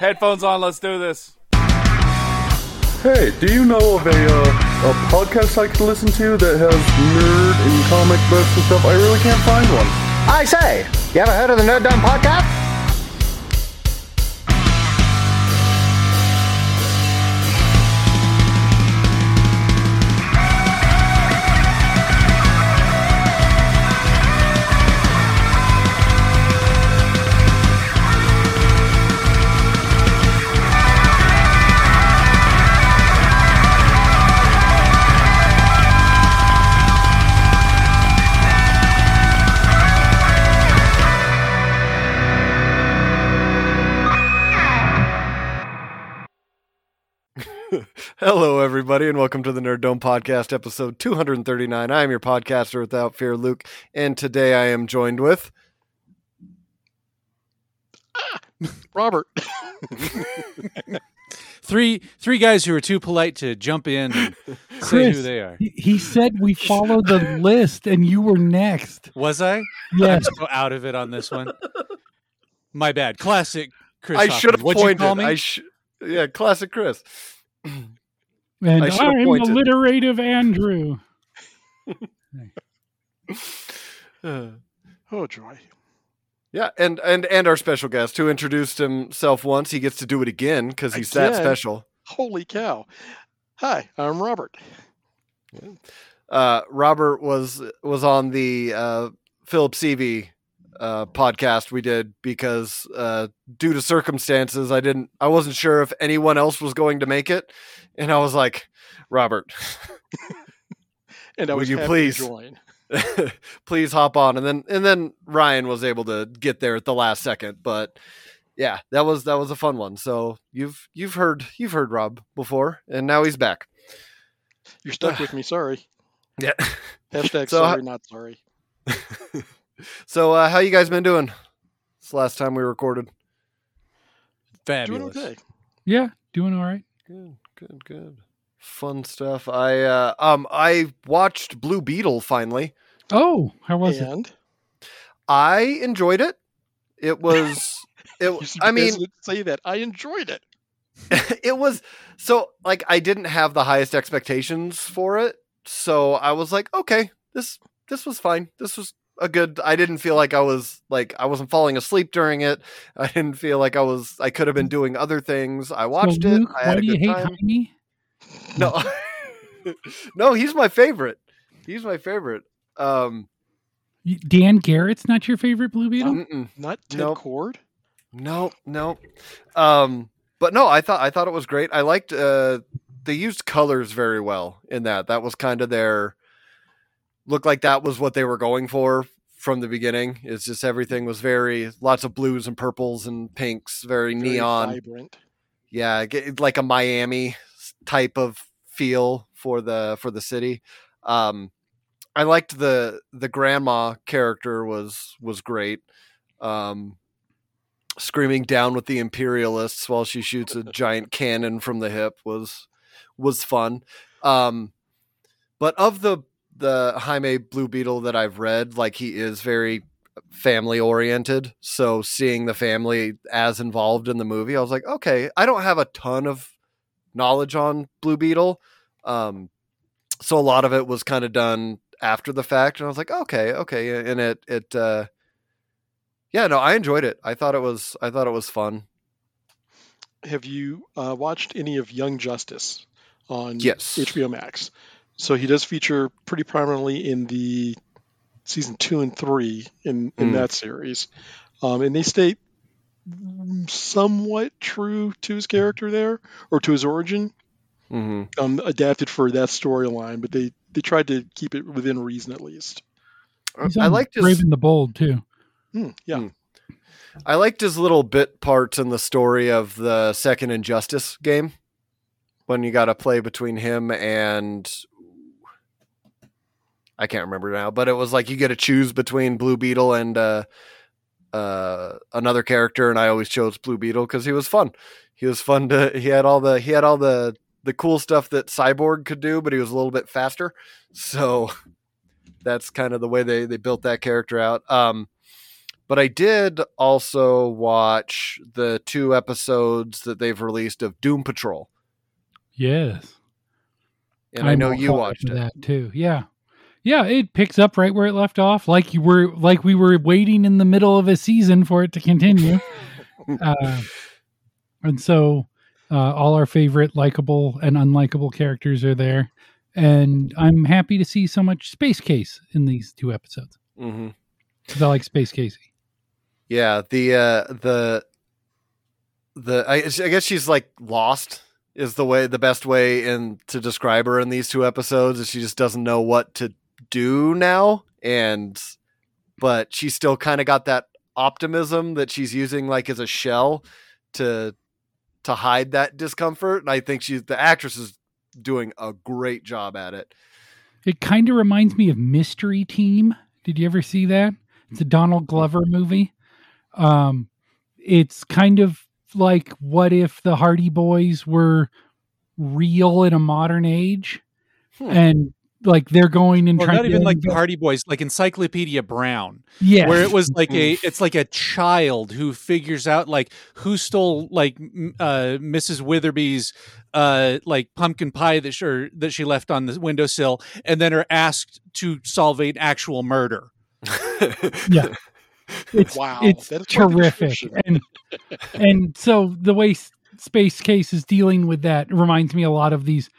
Headphones on, let's do this. Hey, do you know of a, uh, a podcast I could listen to that has nerd and comic books and stuff? I really can't find one. I say, you ever heard of the Nerd Dumb Podcast? Hello, everybody, and welcome to the Nerd Dome Podcast, episode 239. I am your podcaster without fear, Luke, and today I am joined with. Ah, Robert. Three three guys who are too polite to jump in and say Chris, who they are. He, he said we follow the list and you were next. Was I? I'm Yes. so out of it on this one. My bad. Classic Chris. I should have Hoffman. What'd you pointed. call me? I sh- yeah, classic Chris. And I I'm pointed. alliterative Andrew. Uh, Oh joy. yeah, and, and and our special guest who introduced himself once, he gets to do it again because he's that special. Holy cow. Hi, I'm Robert. Uh, Robert was was on the uh, Philip Seavey uh, podcast we did because uh, due to circumstances, I didn't, I wasn't sure if anyone else was going to make it, and I was like, Robert, And I Would was you please? join. please hop on, and then and then Ryan was able to get there at the last second, but. Yeah, that was that was a fun one. So you've you've heard you've heard Rob before, and now he's back. You're stuck with me, sorry. Yeah. Hashtag So, sorry, not sorry. so uh, how you guys been doing? It's the last time we recorded. Fabulous. Doing okay. Yeah, doing all right. Good, good, good. Fun stuff. I uh um I watched Blue Beetle finally. Oh, how was it? and I enjoyed it. It was it seem I mean say that. I enjoyed it. it was so like I didn't have the highest expectations for it. So I was like, okay, this this was fine. This was a good I didn't feel like I was like I wasn't falling asleep during it. I didn't feel like I was I could have been doing other things. I watched so, it. Luke, I had a do you good hate time. Jaime? No, no, he's my favorite. He's my favorite. Um, Dan Garrett's not your favorite Blue Beetle? mm-mm. Not Ted Nope. Kord. no, no. Um, but no, I thought I thought it was great. I liked. Uh, they used colors very well in that. That was kind of their. Looked like that was what they were going for from the beginning. It's just everything was very lots of blues and purples and pinks, very, Very neon. Vibrant. yeah like a miami type of feel for the for the city um i liked the the grandma character was was great um screaming down with the imperialists while she shoots a giant cannon from the hip was was fun um but of the the jaime blue beetle that i've read like he is very family oriented so seeing the family as involved in the movie i was like okay i don't have a ton of knowledge on blue beetle um so a lot of it was kind of done after the fact and i was like okay okay and it it uh yeah no i enjoyed it i thought it was i thought it was fun Have you uh, watched any of Young Justice on Yes. HBO Max? So he does feature pretty prominently in the season two and three in, in Mm. that series. Um, and they stay somewhat true to his character there or to his origin, hmm um, adapted for that storyline, but they, they tried to keep it within reason at least. He's i on liked his Brave and the Bold too. Hmm, yeah. Hmm. I liked his little bit parts in the story of the second Injustice game when you got to play between him and I can't remember now, but it was like you get to choose between Blue Beetle and uh, uh, another character, and I always chose Blue Beetle because he was fun. He was fun to. He had all the he had all the the cool stuff that Cyborg could do, but he was a little bit faster. So that's kind of the way they they built that character out. Um, But I did also watch the two episodes that they've released of Doom Patrol, Yes. and i I'm know you watched it. that too. Yeah. Yeah, it picks up right where it left off, like you were like we were waiting in the middle of a season for it to continue. uh, and so uh, all our favorite likable and unlikable characters are there. And I'm happy to see so much Space Case in these two episodes. hmm Because I like Space Casey. Yeah, the uh, the the I, I guess she's like lost is the way the best way in to describe her in these two episodes is she just doesn't know what to do now and but she's still kind of got that optimism that she's using like as a shell to to hide that discomfort and I think she's the actress is doing a great job at it. It kind of reminds me of Mystery Team. Did you ever see that? It's a Donald Glover movie. Um, it's kind of like what if the Hardy Boys were real in a modern age, Hmm. and like they're going and Or trying not even like the Hardy Boys, like Encyclopedia Brown, yeah, where it was like a, it's like a child who figures out like who stole like uh, Mrs. Witherby's uh, like pumpkin pie that she that she left on the windowsill, and then are asked to solve an actual murder. yeah. It's, Wow, it's that is terrific, and and so the way Space Case is dealing with that reminds me a lot of these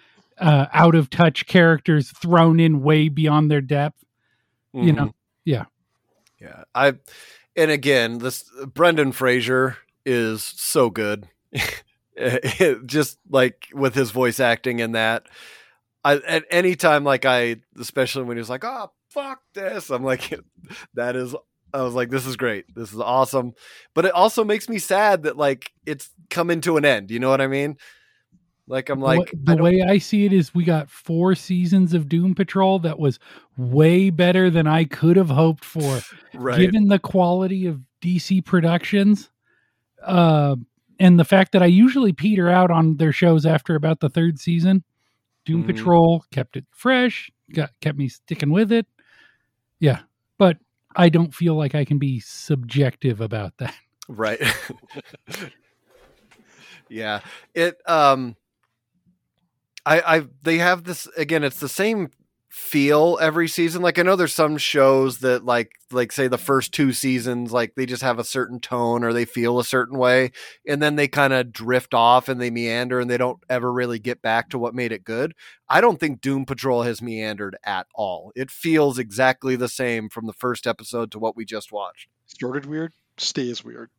uh, out of touch characters thrown in way beyond their depth. You know, Yeah, yeah. I and again, this Brendan Fraser is so good. Just like with his voice acting in that. I at any time like I especially when he was like, "Oh, fuck this." I'm like that is I was like this is great. This is awesome. But it also makes me sad that like it's coming to an end. You know what I mean? Like I'm like I the don't- way I see it is we got four seasons of Doom Patrol that was way better than I could have hoped for. right. given the quality of DC productions, uh, and the fact that I usually peter out on their shows after about the third season, Doom Mhm. Patrol kept it fresh, got kept me sticking with it. Yeah, but I don't feel like I can be subjective about that. right yeah it um i i they have this again it's the same feel every season. Like i know there's some shows that like like say the first two seasons like they just have a certain tone or they feel a certain way and then they kind of drift off and they meander and they don't ever really get back to what made it good. I don't think doom patrol has meandered at all. It feels exactly the same from the first episode to what we just watched. Started weird, stays weird.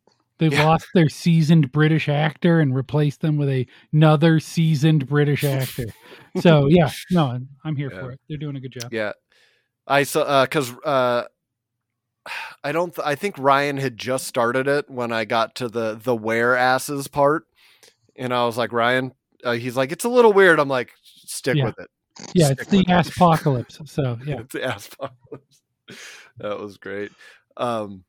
They Yeah. lost their seasoned British actor and replaced them with a, another seasoned British actor. So yeah, no, I'm- here Yeah. for it. They're doing a good job. Yeah, I saw because uh, I don't. Th- I think Ryan had just started it when I got to the the wear asses part, and I was like, Ryan. Uh, he's like, it's a little weird. I'm like, stick Yeah. with it. Yeah, Stick it's the it. apocalypse. So yeah, It's the ass apocalypse. that was great. Um,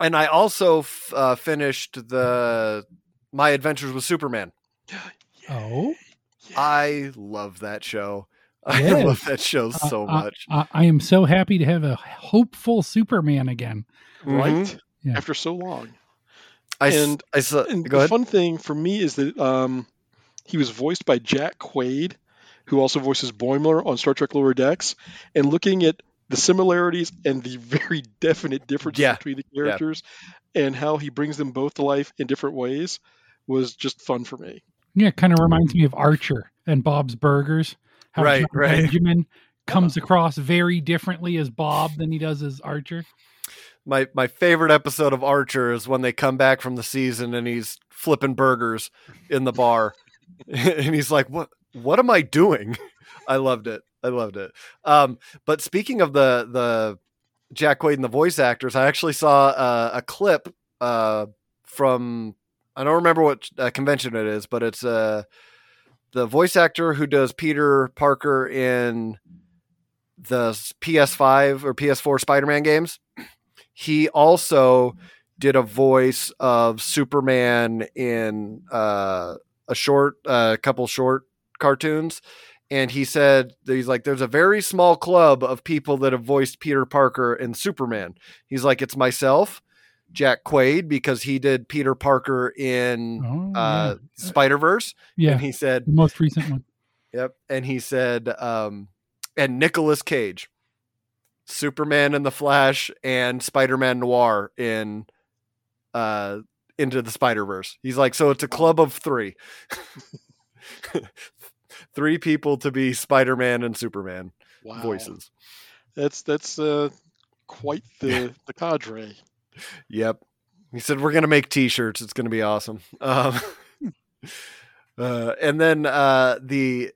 and I also f- uh, finished the My Adventures with Superman. oh. I love that show. I love that show so I- I- much. I, I am so happy to have a hopeful Superman again. Right? Mhm. Yeah. After so long. I s- And- I saw. And Go the ahead. fun thing for me is that um, he was voiced by Jack Quaid, who also voices Boimler on Star Trek Lower Decks. And looking at the similarities and the very definite differences Yeah. between the characters and how he brings them both to life in different ways was just fun for me. Yeah, it kind of reminds me of Archer and Bob's Burgers. How Right, Jon right. Benjamin comes uh-huh. across very differently as Bob than he does as Archer. my my favorite episode of Archer is when they come back from the season and he's flipping burgers in the bar, and he's like, "What? What am I doing?" I loved it. I loved it. Um, but speaking of the the Jack Quaid and the voice actors, I actually saw a clip uh, from I don't remember what uh, convention it is, but it's uh, the voice actor who does Peter Parker in the PS5 or PS4 Spider-Man games. He also did a voice of Superman in uh, a short, a uh, couple short cartoons. And he said, he's like, there's a very small club of people that have voiced Peter Parker and Superman. He's like, it's myself, Jack Quaid because he did Peter Parker in Oh, uh, Spider Verse, yeah. and he said, the most recent one. "Yep," and he said, um, and nicolas Cage, Superman and the Flash, and Spider Man Noir in uh, Into the Spider Verse. He's like, so it's a club of three, three people to be Spider Man and Superman Wow. voices. That's that's uh, quite the the cadre. Yep. He said we're gonna make T-shirts. It's gonna be awesome. Um, uh, and then uh, the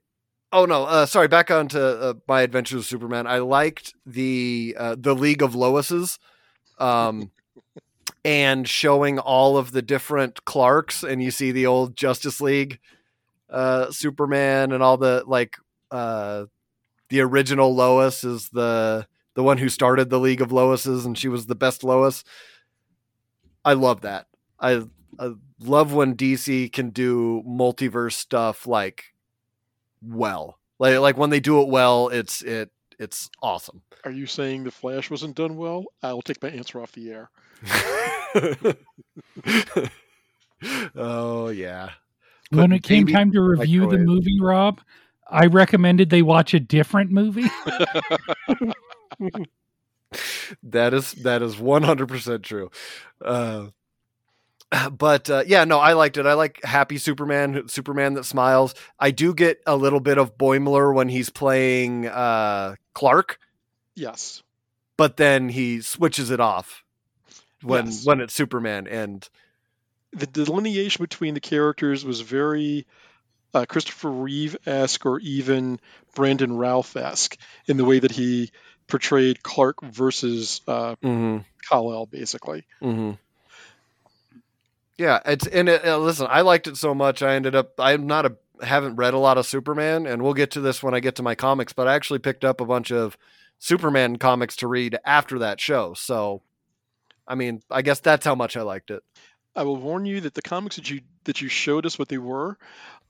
oh no, uh, sorry. Back on to uh, my Adventures of Superman. I liked the uh, the League of Loises, um, and showing all of the different Clarks, and you see the old Justice League uh, Superman, and all the like. Uh, the original Lois is the the one who started the League of Loises, and she was the best Lois. I love that. I, I love when DC can do multiverse stuff like well. Like like when they do it well, it's it it's awesome. Are you saying the Flash wasn't done well? I'll take my answer off the air. oh yeah. When it came time to review the movie, Rob, I recommended they watch a different movie. that is that is 100% true uh but uh, yeah no i liked it i like happy superman superman that smiles i do get a little bit of boimler when he's playing uh clark Yes. but then he switches it off when Yes. when it's superman and The delineation between the characters was very uh, Christopher Reeve esque or even Brandon Routh esque in the way that he portrayed Clark versus uh, mm-hmm, Kal-El, basically. mm-hmm. yeah it's and it, uh, listen i liked it so much i ended up i'm not a haven't read a lot of superman and we'll get to this when i get to my comics but i actually picked up a bunch of superman comics to read after that show so i mean i guess that's how much i liked it I will warn you that the comics that you that you showed us what they were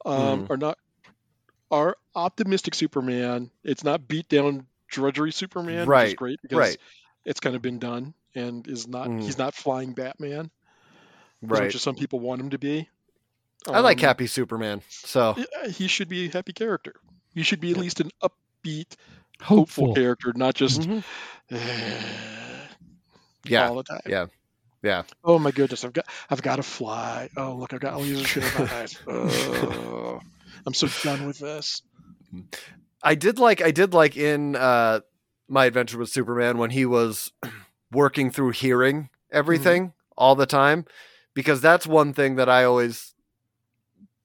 um, are not are optimistic Superman. It's not beat down drudgery Superman, which is Right, great because right. it's kind of been done and is not Mm. he's not flying Batman right as some people want him to be. i like Um, happy superman so He should be a happy character. He should be at least an upbeat, hopeful, Hopeful. character, not just Mhm. yeah all the time. yeah yeah Oh my goodness, I've got I've got to fly. Oh look, I've got laser shit in my eyes. Oh, I'm so done with this. I did like I did like in uh my adventure with Superman when he was working through hearing everything all the time because that's one thing that I always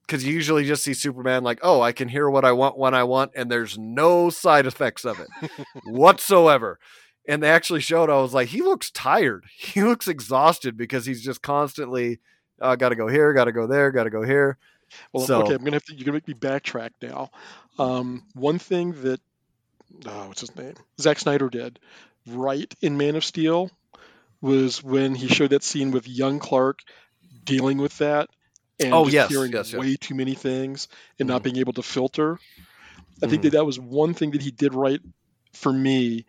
cuz you usually just see Superman like oh I can hear what I want when I want and there's no side effects of it whatsoever and they actually showed I was like he looks tired he looks exhausted because he's just constantly uh, got to go here got to go there got to go here Well, So- okay, I'm gonna have to. You're gonna make me backtrack now. Um, one thing that, oh, what's his name? Zack Snyder did right in Man of Steel was when he showed that scene with young Clark dealing with that and Oh, yes, hearing yes, yes. way too many things and not Mhm. being able to filter. I think Mhm. that that was one thing that he did right for me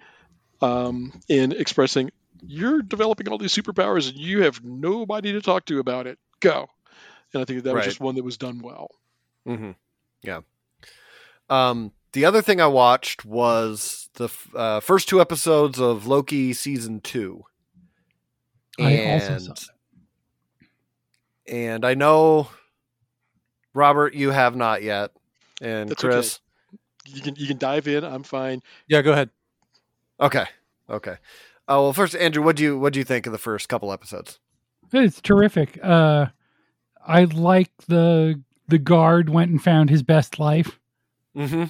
um, in expressing you're developing all these superpowers and you have nobody to talk to about it. Go. And I think that, that was Right. just one that was done well. Mm-hmm. Yeah. Um, the other thing I watched was the f- uh, first two episodes of Loki season two. I also And, saw that. and I know, Robert, you have not yet. And That's okay. Chris. You can you can dive in. I'm fine. Yeah, go ahead. Okay. Okay. Oh well, first, Andrew, what do you what do you think of the first couple episodes? It's terrific. Uh, I like the the guard went and found his best life, Mm-hmm.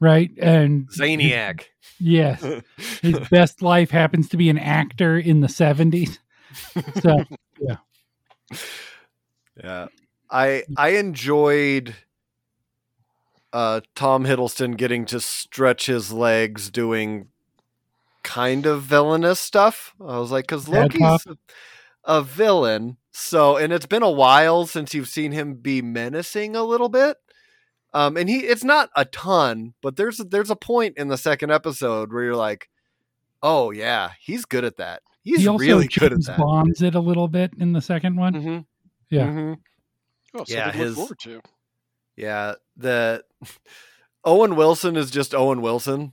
right? And Zaniac. yes, his best life happens to be an actor in the seventies. So yeah, Yeah. I I enjoyed uh Tom Hiddleston getting to stretch his legs doing kind of villainous stuff. I was like cuz Bad Loki's a, a villain. So and it's been a while since you've seen him be menacing a little bit. Um and he it's not a ton, but there's there's a point in the second episode where you're like, "Oh yeah, he's good at that." he's he also really good at James that. Bombs it a little bit in the second one. hmm Yeah. hmm Oh, something Yeah, his- look forward to. Yeah, the Owen Wilson is just Owen Wilson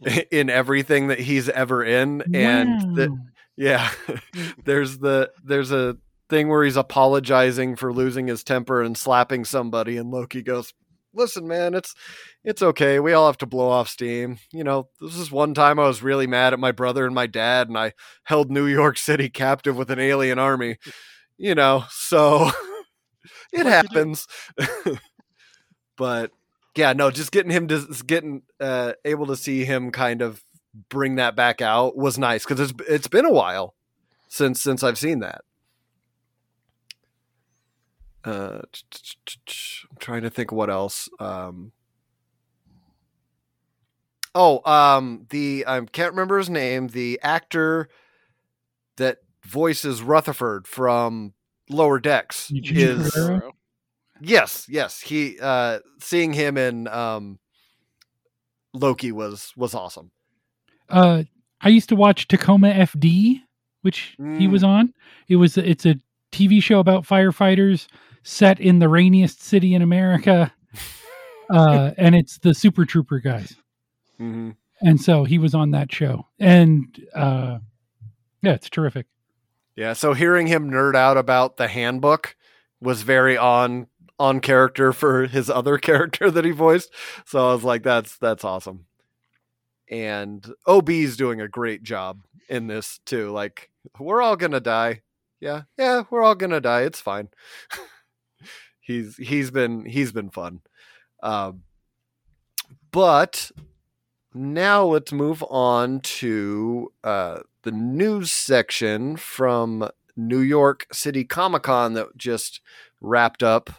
in everything that he's ever in, and the, yeah, there's the there's a thing where he's apologizing for losing his temper and slapping somebody, and Loki goes, "Listen, man, it's it's okay. We all have to blow off steam. You know, this is one time I was really mad at my brother and my dad, and I held New York City captive with an alien army. You know, so it happens." but yeah, no, just getting him to getting uh, able to see him kind of bring that back out was nice because it's it's been a while since since I've seen that. Uh, I'm trying to think what else. Um, oh, um, the I can't remember his name. The actor that voices Rutherford from Lower Decks is? Yes, yes. He uh seeing him in um Loki was was awesome. Uh, I used to watch Tacoma FD, which he Mm. was on. It was it's a TV show about firefighters set in the rainiest city in America, uh, and it's the Super Trooper guys. Mm-hmm. And so he was on that show, and uh, yeah, it's terrific. Yeah, so hearing him nerd out about the handbook was very on on character for his other character that he voiced. So I was like, that's that's awesome. And OB's doing a great job in this too. Like, we're all gonna die. Yeah, yeah, we're all gonna die. It's fine. he's he's been he's been fun. Um, but now let's move on to uh, the news section from New York City Comic Con that just wrapped up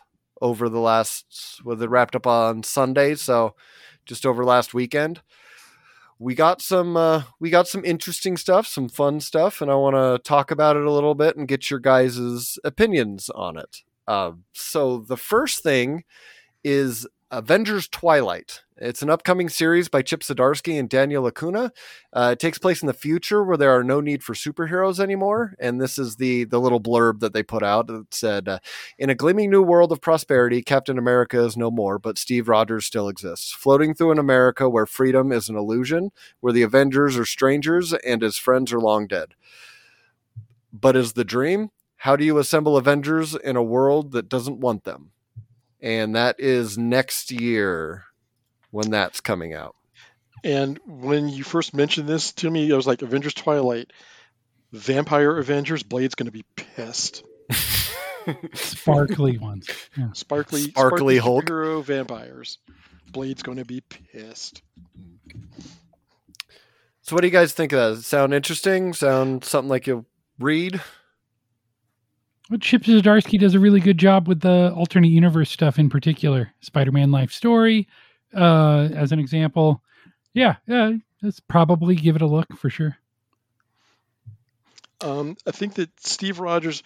over the last was it wrapped up on Sunday, so just over last weekend. We got some uh, we got some interesting stuff, some fun stuff, and I want to talk about it a little bit and get your guys' opinions on it. Uh, so the first thing is Avengers Twilight. It's an upcoming series by Chip Zdarsky and Daniel Acuña. Uh, it takes place in the future where there are no need for superheroes anymore, and this is the the little blurb that they put out. It said, uh, "In a gleaming new world of prosperity, Captain America is no more, but Steve Rogers still exists, floating through an America where freedom is an illusion, where the Avengers are strangers and his friends are long dead. But is the dream? How do you assemble Avengers in a world that doesn't want them?" And that is next year when that's coming out. And when you first mentioned this to me, I was like, Avengers Twilight, Vampire Avengers, Blade's going to be pissed. Sparkly ones. Yeah. Sparkly, Sparkly Hulk. superhero vampires. Blade's going to be pissed. So, what do you guys think of that? Sound interesting? Sound something like you'll read? Chip Zdarsky does a really good job with the alternate universe stuff in particular. Spider-Man Life Story, uh, as an example. Yeah, yeah, let's probably give it a look for sure. Um, I think that Steve Rogers.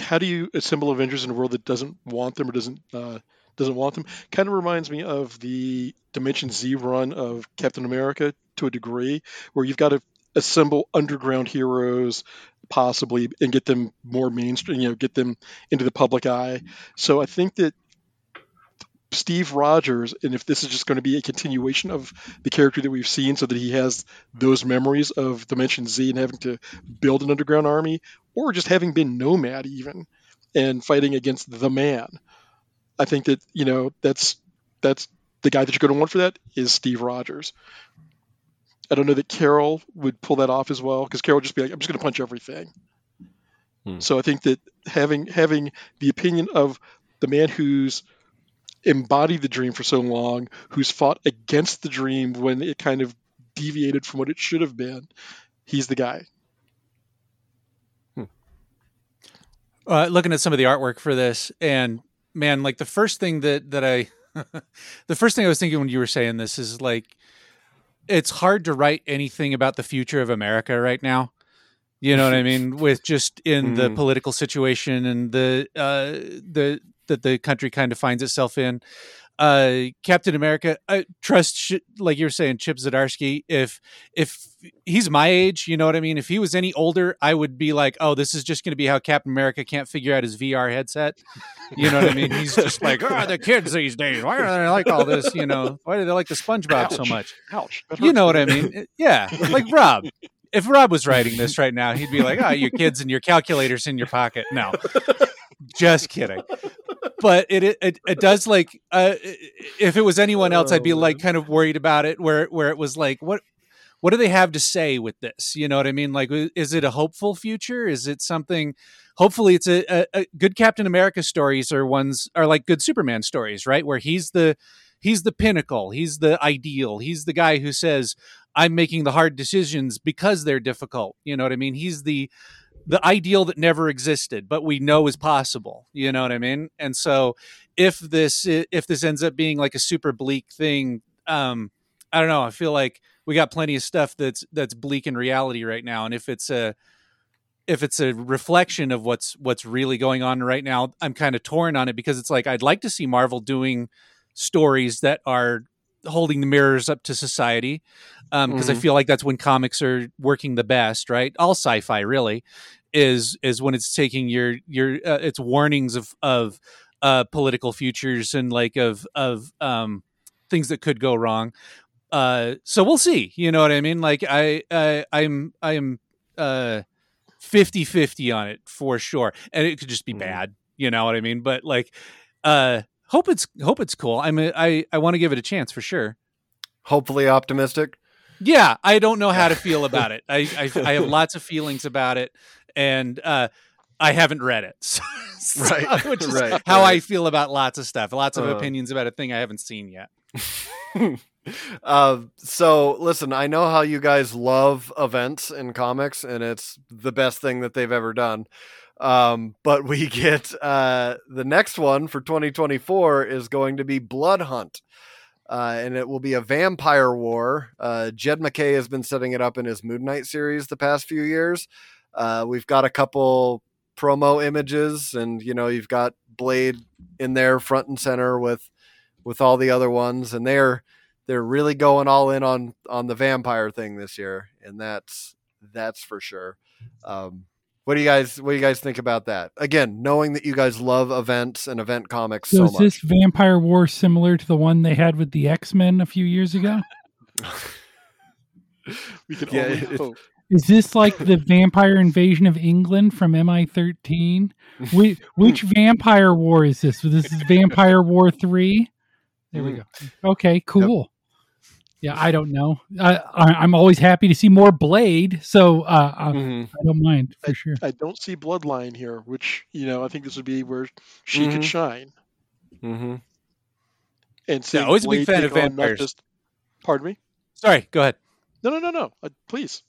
How do you assemble Avengers in a world that doesn't want them or doesn't uh, doesn't want them? Kind of reminds me of the Dimension Z run of Captain America to a degree, where you've got to assemble underground heroes possibly and get them more mainstream. You know, get them into the public eye. So I think that Steve Rogers, and if this is just going to be a continuation of the character that we've seen, so that he has those memories of Dimension Z and having to build an underground army, or just having been nomad even and fighting against the man, I think that you know that's that's the guy that you're going to want for that is Steve Rogers. I don't know that Carol would pull that off as well because Carol would just be like, I'm just going to punch everything. Hmm. So I think that having having the opinion of the man who's embodied the dream for so long, who's fought against the dream when it kind of deviated from what it should have been, he's the guy. uh, looking at some of the artwork for this, and man, like the first thing that that I, the first thing I was thinking when you were saying this is like, it's hard to write anything about the future of America right now. You know what I mean? With just in the Mhm. political situation and the uh, the that the country kind of finds itself in. Uh, Captain America, I trust Sh- like you're saying, Chip Zdarsky. If if he's my age, you know what I mean. If he was any older, I would be like, oh, this is just going to be how Captain America can't figure out his VR headset. You know what I mean? He's just like, oh, the kids these days, why do they like all this? You know, why do they like the SpongeBob so much? Ouch. You know what I mean? Yeah, like Rob. If Rob was writing this right now, he'd be like, "Oh, your kids and your calculators in your pocket." No, just kidding. But it it, it, does like uh, if it was anyone else, I'd be like kind of worried about it. Where where it was like, what what do they have to say with this? You know what I mean? Like, is it a hopeful future? Is it something? Hopefully, it's a, a, a good Captain America stories are ones are like good Superman stories, right? Where he's the he's the pinnacle, he's the ideal, he's the guy who says, "I'm making the hard decisions because they're difficult." You know what I mean? He's the the ideal that never existed, but we know is possible. You know what I mean? And so, if this if this ends up being like a super bleak thing, um, I don't know. I feel like we got plenty of stuff that's that's bleak in reality right now, and if it's a if it's a reflection of what's what's really going on right now, I'm kind of torn on it because it's like I'd like to see Marvel doing stories that are holding the mirrors up to society because I Mhm. feel like that's when comics are working the best, right? All sci-fi really is is when it's taking your your uh, its warnings of of uh, political futures and like of of um, things that could go wrong. Uh, so we'll see. You know what I mean? Like I, I I'm I'm uh 50-50 on it for sure, and it could just be Mhm. bad. You know what I mean? But like, uh, hope it's hope it's cool. I mean, I I want to give it a chance for sure. Hopefully optimistic. Yeah, I don't know how to feel about it. I, I I have lots of feelings about it, and uh, I haven't read it. So- Right, which is right, how I feel about lots of stuff. Lots of Uh. opinions about a thing I haven't seen yet. uh, so listen, I know how you guys love events in comics, and it's the best thing that they've ever done. Um, but we get uh, the next one for 2024 is going to be Blood Hunt. Uh, and it will be a vampire war. Uh, Jed MacKay has been setting it up in his Moon Knight series the past few years. Uh, we've got a couple promo images, and you know you've got Blade in there front and center with with all the other ones, and they're they're really going all in on on the vampire thing this year, and that's that's for sure. Um, what do you guys what do you guys think about that? Again, knowing that you guys love events and event comics So, so, is much. this Vampire War similar to the one they had with the X Men a few years ago? We can Yeah, only it- hope. Is this like the vampire invasion of England from MI13? Which, which vampire war is this? This is Vampire War 3? There we go. Okay, cool. Yeah, I don't know. I, I, I'm always happy to see more Blade, so uh, I, Mhm. I don't mind for sure. I don't see Bloodline here, which you know I think this would be where she Mhm. could shine. Mm-hmm. And seeing always a big fan of take vampires. just- pardon me. Sorry, go ahead. No, no, no, no. Uh, please.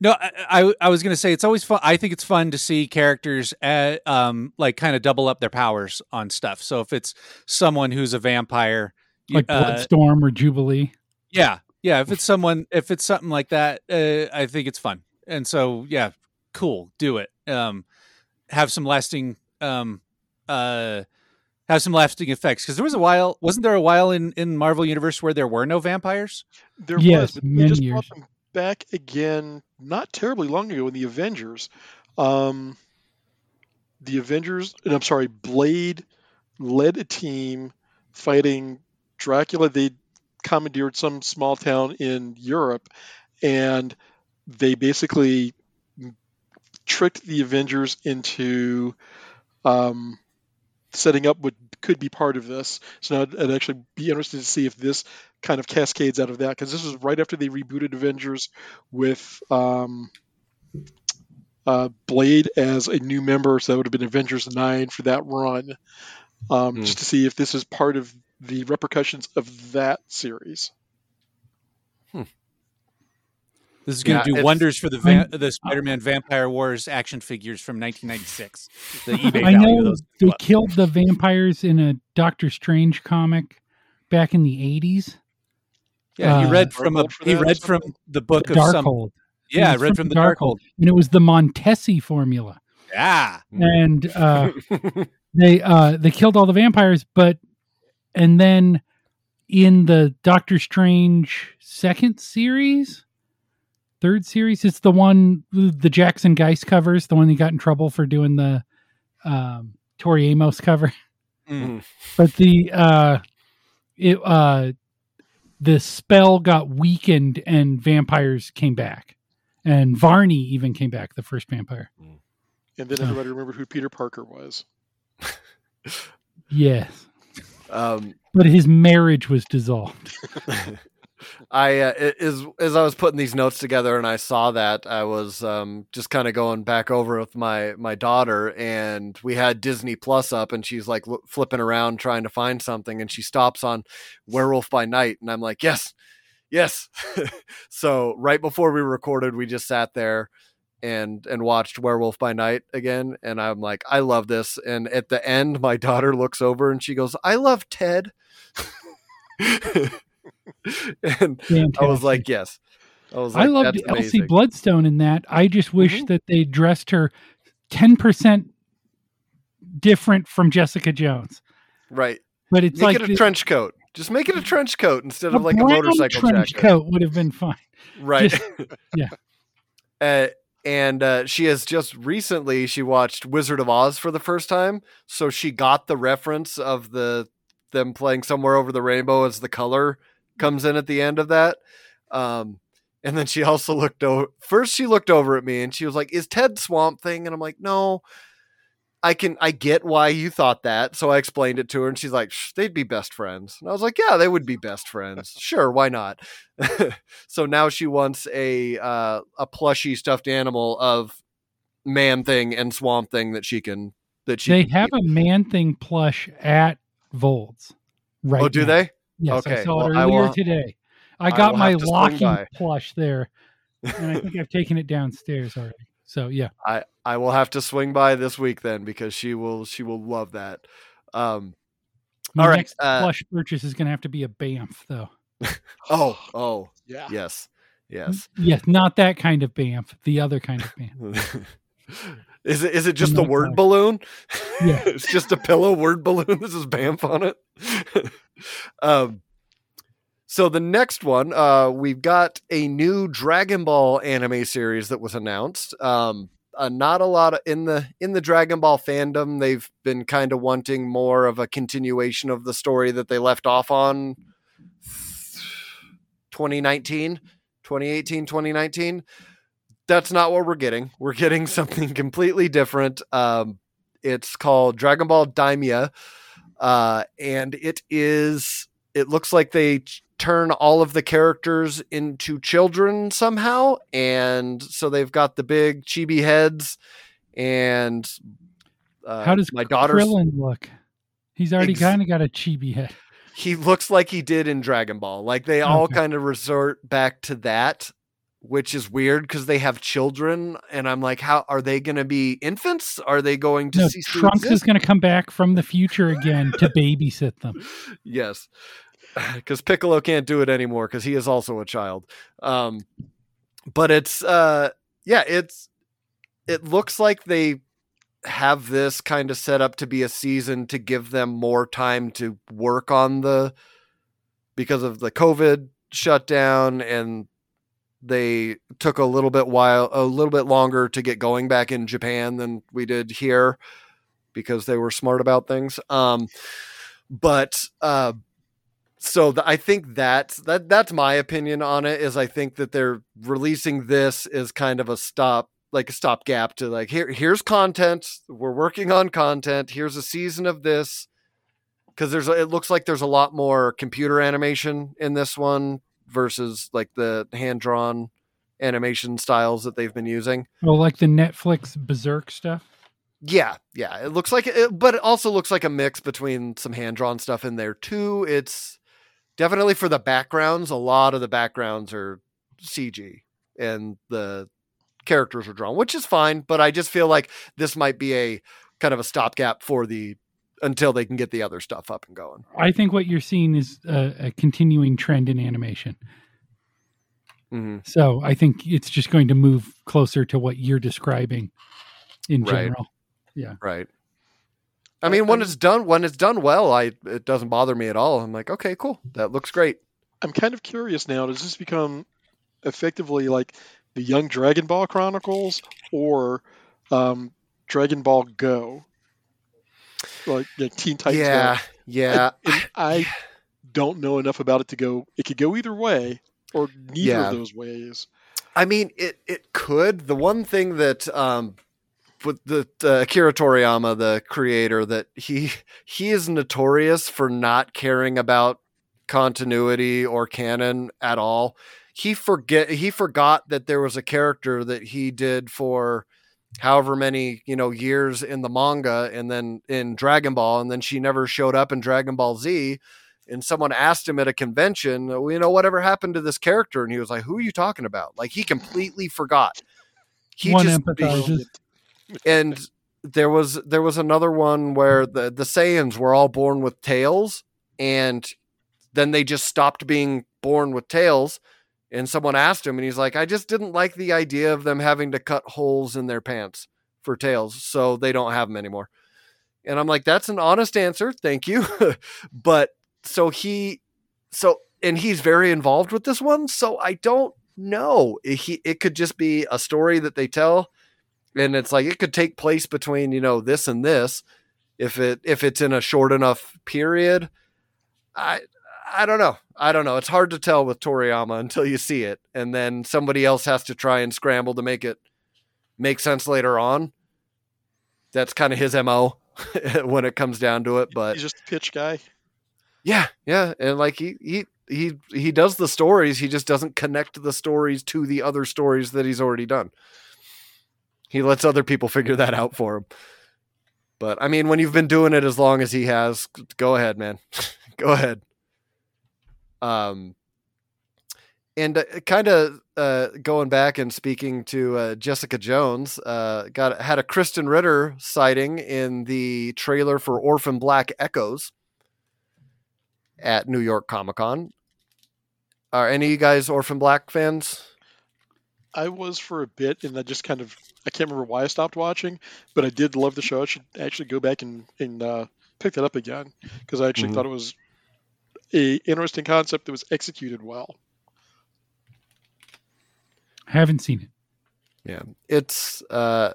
No, I, I, I was going to say it's always fun. I think it's fun to see characters at, um like kind of double up their powers on stuff. So if it's someone who's a vampire, Like uh, Bloodstorm or Jubilee. yeah, yeah. If it's someone, if it's something like that, uh, I think it's fun. And so yeah, cool, do it. Um, have some lasting, um, uh, have some lasting effects because there was a while, wasn't there a while in in Marvel Universe where there were no vampires? There Yes, was, but they many just years. brought them back again not terribly long ago in the Avengers. Um, the Avengers, and I'm sorry, Blade led a team fighting Dracula. They commandeered some small town in Europe, and they basically tricked the Avengers into um, setting up what could be part of this. So now I'd, I'd actually be interested to see if this kind of cascades out of that because this was right after they rebooted Avengers with um, uh, Blade as a new member. So that would have been Avengers nine for that run, um, Hmm. just to see if this is part of the repercussions of that series. This is going Yeah, to do wonders for the va- the Spider-Man Vampire Wars action figures from 1996. The eBay I value of know those. they killed the vampires in a Doctor Strange comic back in the 80s. Yeah, he uh, read from a he read from something? the book of some. Darkhold. Yeah, I read from the Darkhold. And it was the Montesi formula. Yeah, And uh, they uh, they killed all the vampires, but and then in the Doctor Strange second series, third series, it's the one the Jackson Guice covers, the one he got in trouble for doing the um, Tori Amos cover. Mhm. But the uh, it uh, the spell got weakened and vampires came back, and Varnae even came back, the first vampire. And then everybody remembered who Peter Parker was. Yes, Um, but his marriage was dissolved. I uh, as as I was putting these notes together and I saw that I was um, just kind of going back over with my my daughter and we had Disney Plus up and she's like lo- flipping around trying to find something and she stops on Werewolf by Night and I'm like yes yes. So right before we recorded we just sat there and and watched Werewolf by Night again and I'm like I love this. And at the end my daughter looks over and she goes I love Ted and I was like, yes. I was like, I loved Elsa. Bloodstone in that. I just wish Mhm. that they dressed her ten percent different from Jessica Jones. right. But it's Make like it a the- trench coat. Just make it a trench coat instead of like a motorcycle trench jacket. coat would have been fine. Right. Just- yeah. Uh, and uh, she has just recently she watched Wizard of Oz for the first time, so she got the reference of the them playing somewhere over the rainbow as the color comes in at the end of that. Um, and then she also looked over. First, she looked over at me and she was like, "Is Ted Swamp Thing?" And I'm like, "No." I can I get why you thought that, so I explained it to her, and she's like, "They'd be best friends." And I was like, "Yeah, they would be best friends. Sure, why not?" so now she wants a uh, a plushy stuffed animal of Man Thing and Swamp Thing that she can that she. They have keep. a man thing plush at Volds. Right. Oh, do now. they? Yes, I Okay, saw it well, I earlier will- today. I I got will my have to swing locking plush there, and I think I've taken it downstairs already. So yeah, I I will have to swing by this week then because she will she will love that. Um. my All right, next uh, plush purchase is going to have to be a Bamf, though. Oh oh Yeah. yes yes. Yes, not that kind of Bamf. The other kind of Bamf. Is it is it just the word balloon? Yeah. it's just a pillow word balloon. This is Bamf on it. um. So the next one, uh, we've got a new Dragon Ball anime series that was announced. Um, uh, not a lot of, in the in the Dragon Ball fandom. They've been kind of wanting more of a continuation of the story that they left off on 2019, 2018, 2019. That's not what we're getting. We're getting something completely different. Um, it's called Dragon Ball Daima, uh, and it is. It looks like they ch- turn all of the characters into children somehow, and so they've got the big chibi heads, and uh, How does my daughter Krillin look? He's already Ex- kind of got a chibi head. he looks like he did in Dragon Ball. Like they all kind of resort back to that, which is weird because they have children, and I'm like, how are they going to be infants? Are they going to No, to Trunks is going to come back from the future again to babysit them. yes, because Piccolo can't do it anymore because he is also a child. Um, but it's uh, yeah, it's it looks like they have this kind of set up to be a season to give them more time to work on the because of the COVID shutdown and they took a little bit while a little bit longer to get going back in Japan than we did here because they were smart about things. Um, but uh, so I think that's that that's my opinion on it is I think that they're releasing this is kind of a stop like a stopgap to like here here's content. We're working on content. Here's a season of this. Because there's it looks like there's a lot more computer animation in this one versus like the hand drawn animation styles that they've been using Well, like the Netflix Berserk stuff. yeah, yeah. It looks like it, but it also looks like a mix between some hand drawn stuff in there too. It's definitely for the backgrounds. A lot of the backgrounds are CG and the characters are drawn, which is fine. But I just feel like this might be a kind of a stopgap for the until they can get the other stuff up and going. I think what you're seeing is a, a continuing trend in animation. Mm-hmm. So I think it's just going to move closer to what you're describing in Right. general. Yeah. Right. I mean, when it's done, when it's done well, I it doesn't bother me at all. I'm like, okay, cool, that looks great. I'm kind of curious now. Does this become effectively like the Young Dragon Ball Chronicles or um, Dragon Ball Go? Like, like Teen Titans yeah, yeah. And I don't know enough about it to go. It could go either way, or neither Yeah. of those ways. I mean, it it could. The one thing that um, with the uh, Akira Toriyama, the creator, that he he is notorious for not caring about continuity or canon at all. He forget he forgot that there was a character that he did for however many you know years in the manga and then in Dragon Ball, and then she never showed up in Dragon Ball Z. And someone asked him at a convention, you know, whatever happened to this character? And he was like, "Who are you talking about?" Like he completely forgot. He One just empathizes. and there was there was another one where the the Saiyans were all born with tails, and then they just stopped being born with tails. And someone asked him, and he's like, "I just didn't like the idea of them having to cut holes in their pants for tails, so they don't have them anymore." And I'm like, "That's an honest answer, thank you." but so he, so and he's very involved with this one, so I don't know. He, it could just be a story that they tell and it's like it could take place between you know this and this if it if it's in a short enough period i i don't know. I don't know. It's hard to tell with toriyama until you see it and then somebody else has to try and scramble to make it make sense later on. That's kind of his mo when it comes down to it but He's just a pitch guy. yeah yeah and like he he he he does the stories he just doesn't connect the stories to the other stories that he's already done. He lets other people figure that out for him. But i mean when you've been doing it as long as he has go ahead man. Go ahead um and uh, kind of uh, going back and speaking to uh, Jessica Jones, uh, got had a Krysten Ritter sighting in the trailer for Orphan Black Echoes at New York Comic Con. Are any of you guys Orphan Black fans? I was for a bit, and I just kind of I can't remember why I stopped watching, but I did love the show. I should actually go back and and uh, pick that up again because I actually Mhm. thought it was a interesting concept that was executed well. Haven't seen it. Yeah, it's uh,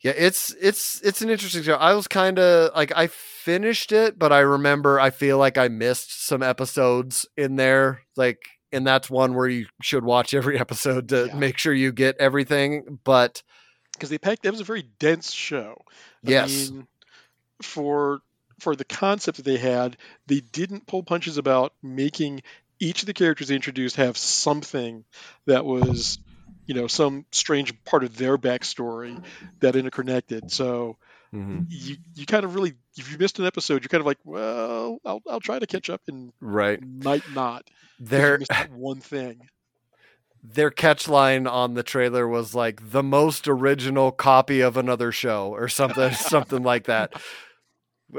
yeah, it's it's it's an interesting show. I was kind of like I finished it, but I remember I feel like I missed some episodes in there, like. And that's one where you should watch every episode to Yeah. make sure you get everything. But because they packed. That was a very dense show. I yes, mean, for for the concept that they had, they didn't pull punches about making each of the characters they introduced have something that was, you know, some strange part of their backstory that interconnected. So Mhm. you you kind of really, if you missed an episode, you're kind of like, well, I'll I'll try to catch up and right. might not. There, one thing. their catch line on the trailer was like the most original copy of another show or something something like that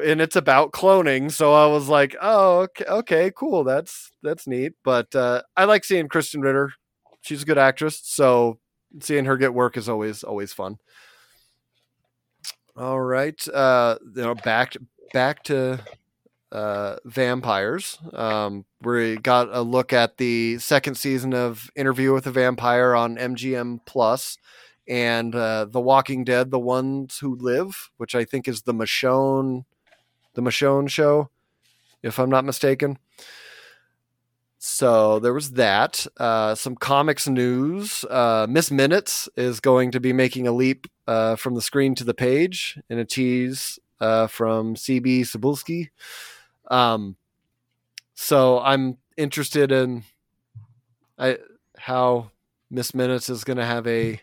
and it's about cloning so i was like oh okay, okay cool that's that's neat but uh, i like seeing krysten ritter she's a good actress so seeing her get work is always always fun all right uh you know back back to uh, vampires. Um, we got a look at the second season of Interview with a Vampire on MGM Plus, and uh, The Walking Dead: The Ones Who Live, which I think is the Michonne, the Michonne show, if I'm not mistaken. So there was that. Uh, some comics news. Uh, Miss Minutes is going to be making a leap uh, from the screen to the page in a tease uh, from CB Cebulski. Um, so I'm interested in I, how Miss Minutes is going to have a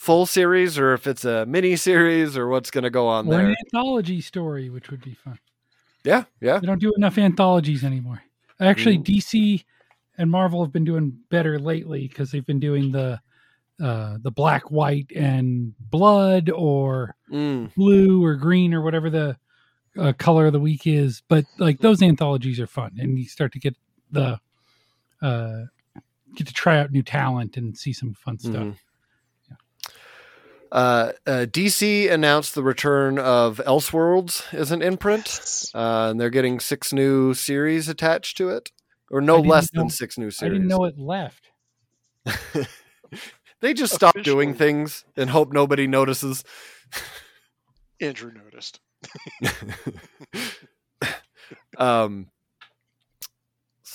full series or if it's a mini series or what's going to go on Or an anthology story, which would be fun. Yeah, yeah. They don't do enough anthologies anymore. Actually, Mm. DC and Marvel have been doing better lately because they've been doing the uh, the black, white, and blood, or Mm, blue or green or whatever the uh, color of the week is. But like those anthologies are fun, and you start to get the uh, get to try out new talent and see some fun stuff. mhm. Uh, uh, DC announced the return of Elseworlds as an imprint, uh, and they're getting six new series attached to it, or no less know- than six new series. I didn't know it left. they just stop doing things and hope nobody notices. Andrew noticed. um,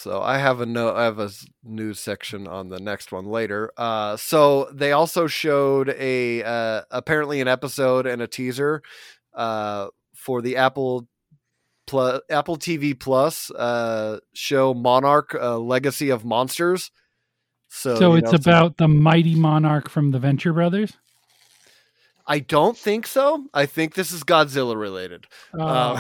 so I have a no, I have a s- news section on the next one later. Uh, so they also showed a uh, apparently an episode and a teaser uh, for the Apple plus Apple TV Plus uh, show Monarch: uh, Legacy of Monsters. So, So you it's know, some- about the mighty monarch from the Venture Brothers. I don't think so. I think this is Godzilla related. Oh,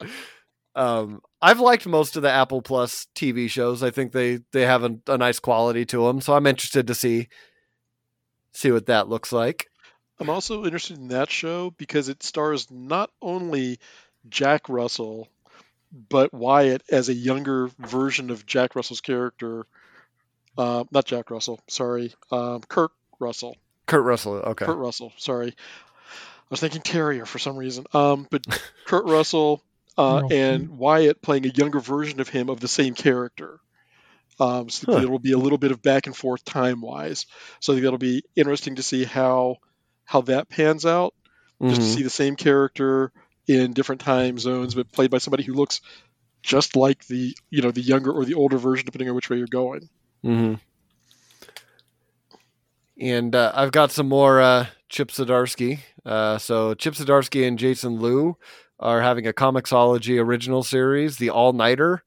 Um, um, I've liked most of the Apple Plus TV shows. I think they they have a, a nice quality to them, so I'm interested to see see what that looks like. I'm also interested in that show because it stars not only Jack Russell, but Wyatt as a younger version of Jack Russell's character. Uh, not Jack Russell, sorry, um, Kurt Russell. Kurt Russell, okay, Kurt Russell, sorry. I was thinking Terrier for some reason. Um, but Kurt Russell uh, and Wyatt playing a younger version of him of the same character. Um, so Huh. there will be a little bit of back and forth time wise. So I think that'll be interesting to see how how that pans out. Just to Mhm. see the same character in different time zones, but played by somebody who looks just like the you know the younger or the older version, depending on which way you're going. Mhm. And uh, I've got some more uh, Chip Zdarsky. Uh, so Chip Zdarsky and Jason Loo are having a Comixology original series, The All Nighter,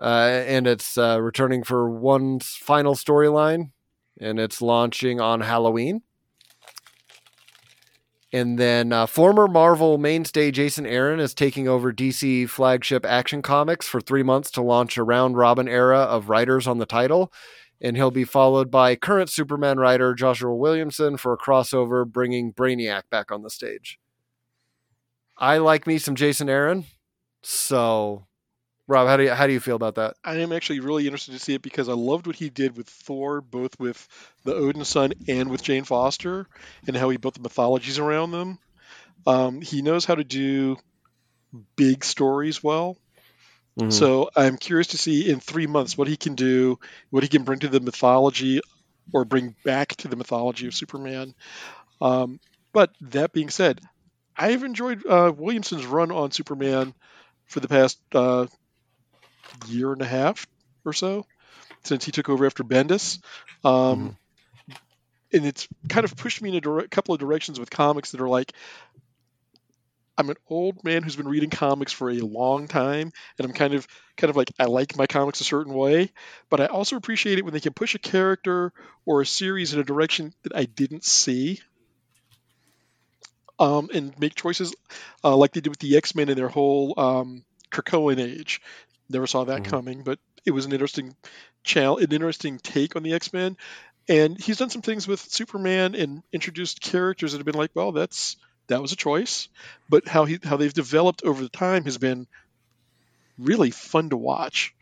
uh, and it's uh, returning for one final storyline, and it's launching on Halloween. And then uh, former Marvel mainstay Jason Aaron is taking over DC flagship Action Comics for three months to launch a round robin era of writers on the title and he'll be followed by current Superman writer Joshua Williamson for a crossover bringing Brainiac back on the stage. I like me some Jason Aaron. So, Rob, how do you how do you feel about that? I am actually really interested to see it because I loved what he did with Thor, both with the Odin son and with Jane Foster, and how he built the mythologies around them. Um, he knows how to do big stories well. Mhm. So I'm curious to see in three months what he can do, what he can bring to the mythology, or bring back to the mythology of Superman. Um, but that being said, I've enjoyed uh, Williamson's run on Superman for the past uh, year and a half or so since he took over after Bendis. Um, And it's kind of pushed me in a dire- couple of directions with comics that are like, I'm an old man who's been reading comics for a long time, and I'm kind of kind of like I like my comics a certain way, but I also appreciate it when they can push a character or a series in a direction that I didn't see. Um, and make choices uh, like they did with the X Men in their whole um, Krakoan age. Never saw that Mhm. coming, but it was an interesting chal- an interesting take on the X Men. And he's done some things with Superman and introduced characters that have been like, well, that's that was a choice, but how he how they've developed over the time has been really fun to watch,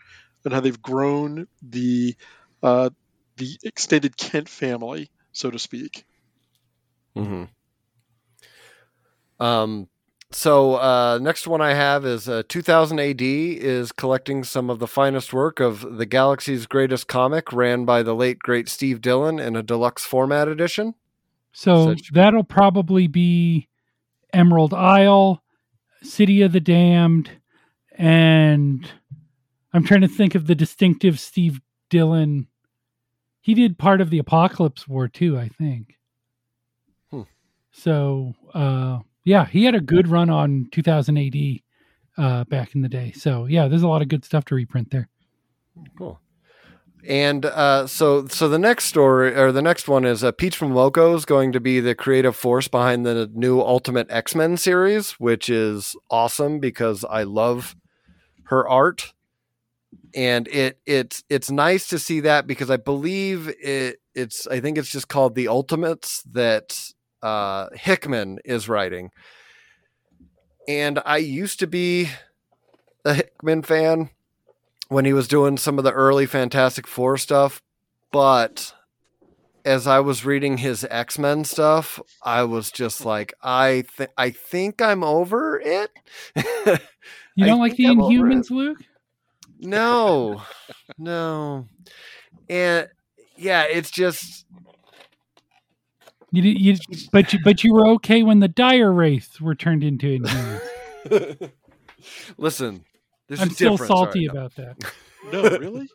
and how they've grown the uh, the extended Kent family, so to speak. Mm-hmm. Um, so uh, next one I have is uh, 2000 AD is collecting some of the finest work of the galaxy's greatest comic, ran by the late great Steve Dillon in a deluxe format edition. So that'll probably be Emerald Isle, City of the Damned, and I'm trying to think of the distinctive Steve Dillon. He did part of the Apocalypse War too, I think. Hmm. So uh, yeah, he had a good run on 2000 AD uh, back in the day. So yeah, there's a lot of good stuff to reprint there. Cool. And uh, so, so the next story or the next one is uh, Peach Momoko is going to be the creative force behind the new Ultimate X Men series, which is awesome because I love her art, and it it's it's nice to see that because I believe it it's I think it's just called the Ultimates that uh, Hickman is writing, and I used to be a Hickman fan when he was doing some of the early Fantastic Four stuff, but as I was reading his X Men stuff, I was just like, I th- I think I'm over it. You don't like the I'm. Inhumans, Luke? No, no, and yeah, it's just You, you, but you, but you were okay when the dire wraiths were turned into Inhumans. listen. There's I'm a still difference, all right, salty no. about that. No, really?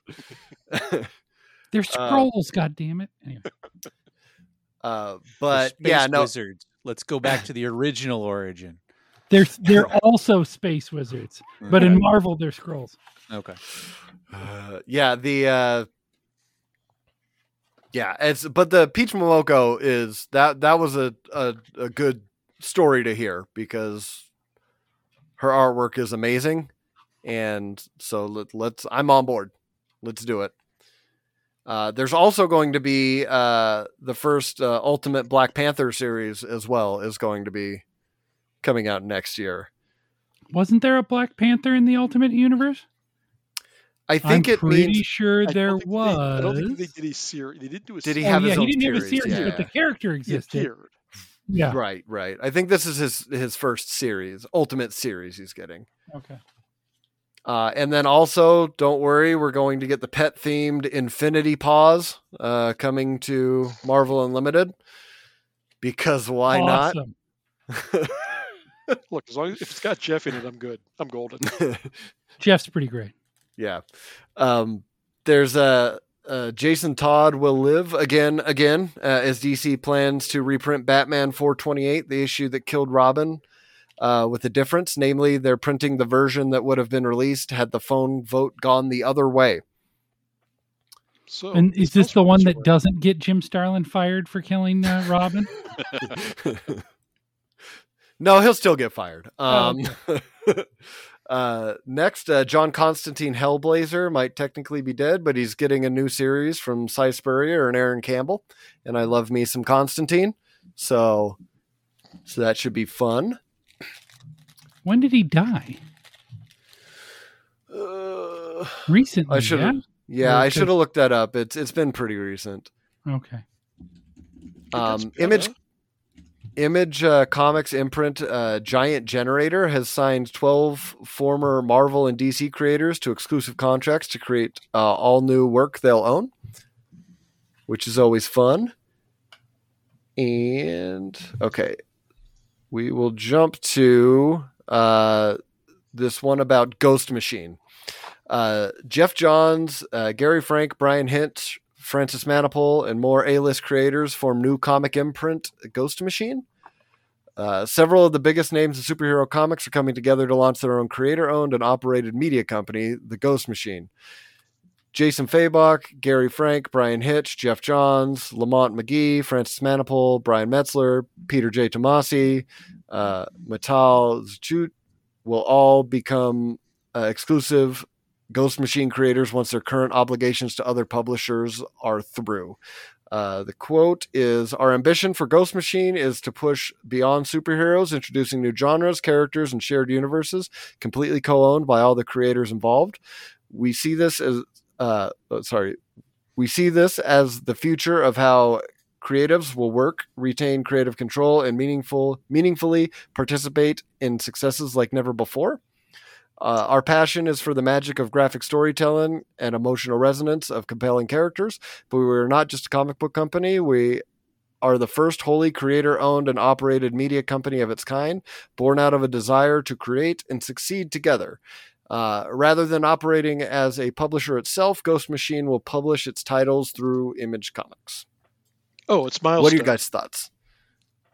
They're Uh, Skrulls, God damn it! Anyway, Uh, but space yeah, no, wizards. Let's go back to the original origin. they're they're also space wizards, but in Marvel they're Skrulls. okay. Uh, yeah, the uh yeah, it's but the Peach Momoko is that that was a, a a good story to hear because her artwork is amazing, and so let, let's I'm on board. Let's do it. Uh, there's also going to be uh, the first uh, Ultimate Black Panther series as well is going to be coming out next year. Wasn't there a Black Panther in the Ultimate Universe? I think I'm it pretty means sure I don't there think they- was. I don't think they did a series. They didn't do a Did he Oh, have yeah, his he didn't have a series, series, but the character He existed. Yeah. Right, right. I think this is his his first series, ultimate series he's getting. Okay. Uh, and then also, don't worry, we're going to get the pet themed Infinity Paws uh, coming to Marvel Unlimited. Because why awesome. not? Look, as long as if it's got Jeff in it, I'm good. I'm golden. Jeff's pretty great. Yeah. Um, there's a. Uh, Jason Todd will live again, again, uh, as DC plans to reprint Batman 428, the issue that killed Robin, uh, with a difference. Namely, they're printing the version that would have been released had the phone vote gone the other way. So, and is this the one that right. doesn't get Jim Starlin fired for killing uh, Robin? no, he'll still get fired. Oh, Um, uh, next, uh, John Constantine Hellblazer might technically be dead, but he's getting a new series from Si Spurrier and Aaron Campbell, and I love me some Constantine, so so that should be fun. when did he die? Uh, Recently. I should yeah? have, yeah, I should have looked that up. It's it's been pretty recent. Okay. Um, better. Image Image uh, Comics imprint uh, Giant Generator has signed 12 former Marvel and DC creators to exclusive contracts to create uh, all new work they'll own, which is always fun. And okay, we will jump to uh, this one about Ghost Machine. Uh, Geoff Johns, uh, Gary Frank, Bryan Hitch, Francis Manapul, and more A-list creators form new comic imprint, Ghost Machine. Uh, several of the biggest names in superhero comics are coming together to launch their own creator-owned and operated media company, the Ghost Machine. Jason Fabok, Gary Frank, Bryan Hitch, Geoff Johns, Lamont McGee, Francis Manapul, Brian Metzler, Peter J. Tomasi, uh, Matal Zchut will all become uh, exclusive Ghost Machine creators once their current obligations to other publishers are through. Uh, the quote is Our ambition for Ghost Machine is to push beyond superheroes, introducing new genres, characters, and shared universes, completely co owned by all the creators involved. We see this as, uh, oh, sorry, we see this as the future of how creatives will work, retain creative control, and meaningful, meaningfully participate in successes like never before. Uh, our passion is for the magic of graphic storytelling and emotional resonance of compelling characters, but we are not just a comic book company. We are the first wholly creator owned and operated media company of its kind, born out of a desire to create and succeed together. Uh, rather than operating as a publisher itself, Ghost Machine will publish its titles through Image Comics. Oh, it's milestone. What are you guys' thoughts?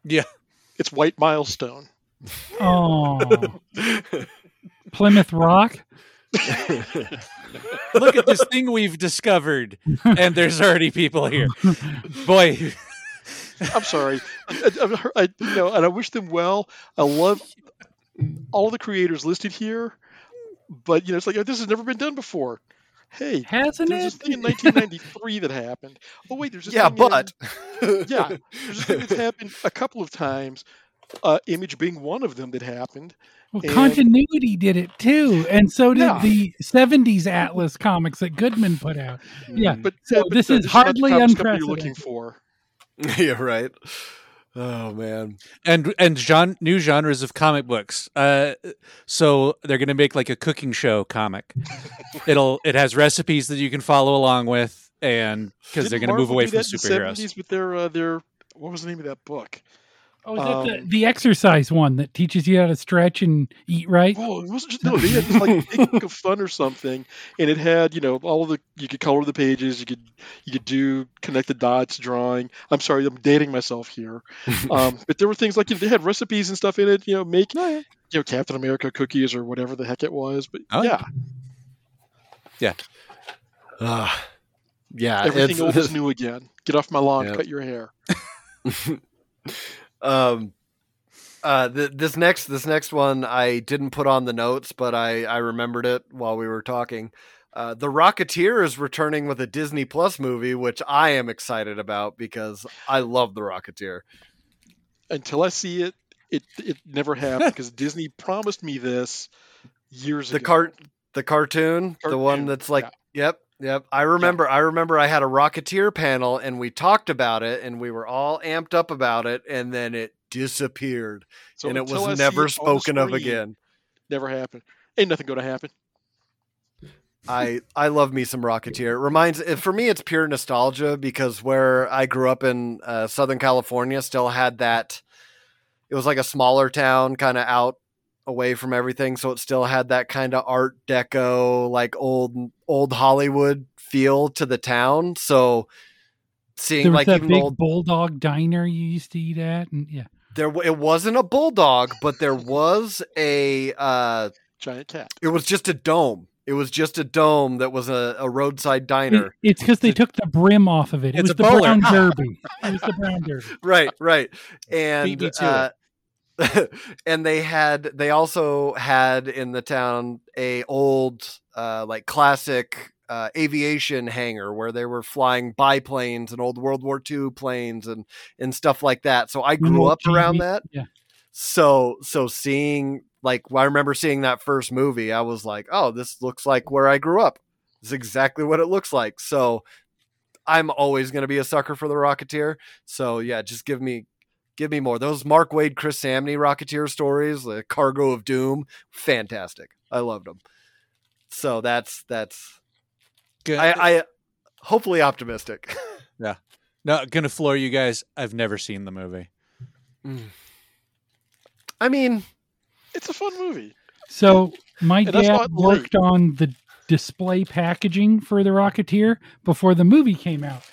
Yeah, it's white milestone. Oh, Plymouth Rock. Look at this thing we've discovered, and there's already people here. Boy, I'm sorry. I, I, I, you know, and I wish them well. I love all the creators listed here, but you know, it's like this has never been done before. Hey, Hasn't there's this thing in 1993 that happened. Oh wait, there's this yeah, thing in- but yeah, there's this thing that's happened a couple of times. Uh, Image being one of them that happened. Well, And- continuity did it too, and so did Yeah. the '70s Atlas comics that Goodman put out. Yeah, But So but, this uh, is hardly comics company You're looking for. yeah, right. Oh man. and and gen- new genres of comic books. Uh, so they're going to make like a cooking show comic. It'll it has recipes that you can follow along with, and because they're going to move away from that in the superheroes. 70s with their uh, their what was the name of that book? Oh, is that the, Um, the exercise one that teaches you how to stretch and eat right? Oh, it wasn't just no. They had this like big book of fun or something, and it had you know all of the you could color the pages, you could you could do connect the dots drawing. I'm sorry, I'm dating myself here, um, but there were things like you know, they had recipes and stuff in it. You know, make Oh, yeah. you know Captain America cookies or whatever the heck it was. But Oh, yeah, Ah, yeah. everything it's- old is new again. Get off my lawn, Yep. cut your hair. Um uh th- this next this next one i didn't put on the notes but i i remembered it while we were talking uh the rocketeer is returning with a disney plus movie which i am excited about because i love the rocketeer Until I see it, it it never happened because Disney promised me this years the ago. cart the cartoon, the one that's like yeah. yep yep i remember i remember i had a rocketeer panel and we talked about it and we were all amped up about it and then it disappeared So and it I was never spoken of again Never happened. Ain't nothing going to happen. I I love me some Rocketeer. It reminds for me it's pure nostalgia because where I grew up in uh, Southern California still had that. It was like a smaller town, kind of out away from everything, so it still had that kind of Art Deco, like old old Hollywood feel to the town. So seeing There was like that even big old bulldog diner you used to eat at, and yeah, there, it wasn't a bulldog, but there was a. Uh, Giant cat. it was just a dome. It was just a dome that was a, a roadside It- diner. it's because they took the brim off of it. It It's was a the bowler. brown derby. It was the brown derby. right right and Beat uh, and they had they also had in the town a old uh like classic uh, aviation hangar where they were flying biplanes and old World War II planes and and stuff like that. So I grew up around that. Yeah. So so seeing like I remember seeing that first movie, I was like, oh, this looks like where I grew up. It's exactly what it looks like. So I'm always going to be a sucker for the Rocketeer. So yeah, just give me give me more. Those Mark Waid, Chris Samnee Rocketeer stories, the Cargo of Doom, fantastic. I loved them. So that's that's Good. I, I hopefully optimistic. Yeah. No, gonna floor you guys. I've never seen the movie. Mm. I mean, It's a fun movie. So my And dad not worked on the display packaging for the Rocketeer before the movie came out,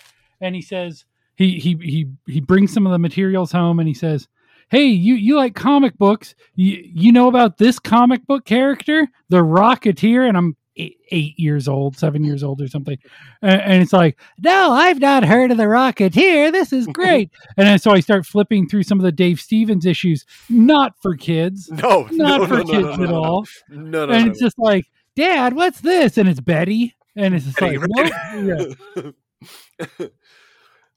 and he says he he he he brings some of the materials home, and he says, "Hey, you you like comic books? You you know about this comic book character, the Rocketeer?" And I'm eight, eight years old, seven years old, or something, and, and it's like, "No, I've not heard of the Rocketeer. This is great." and so I start flipping through some of the Dave Stevens issues, not for kids no, not no, for no, kids no, at all. No, no, and it's just like, Dad, what's this? And it's Betty. And it's just Betty, like, right? yeah.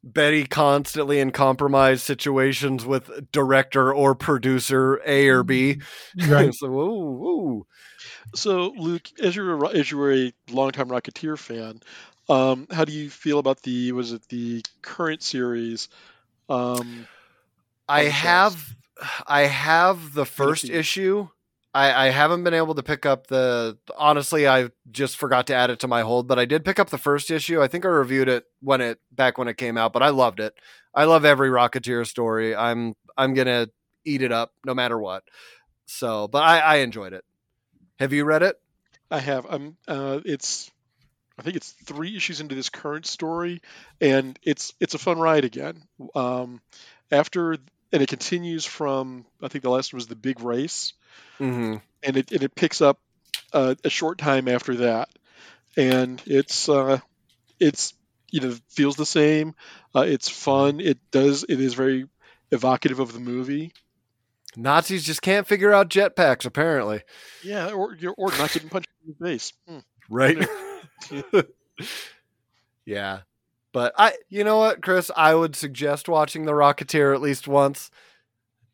Betty constantly in compromised situations with director or producer A or B. right. so, ooh, ooh. So, Luke, as you're a, as you were a longtime Rocketeer fan, um, how do you feel about the was it the current series? Um, I on the have, I have the first issue. I, I haven't been able to pick up the. Honestly, I just forgot to add it to my hold, but I did pick up the first issue. I think I reviewed it when it back when it came out, but I loved it. I love every Rocketeer story. I'm I'm gonna eat it up no matter what. So, but I, I enjoyed it. Have you read it? I have. I'm. Uh, it's. I think it's three issues into this current story, and it's it's a fun ride again. Um, after and it continues from I think the last was the big race, Mm-hmm. and it and it picks up uh, a short time after that, and it's uh, it's you know feels the same. Uh, it's fun. It does. It is very evocative of the movie. Nazis just can't figure out jetpacks, apparently. Yeah, or or not getting punched in the face. Hmm. Right? yeah. But I you know what, Chris, I would suggest watching The Rocketeer at least once.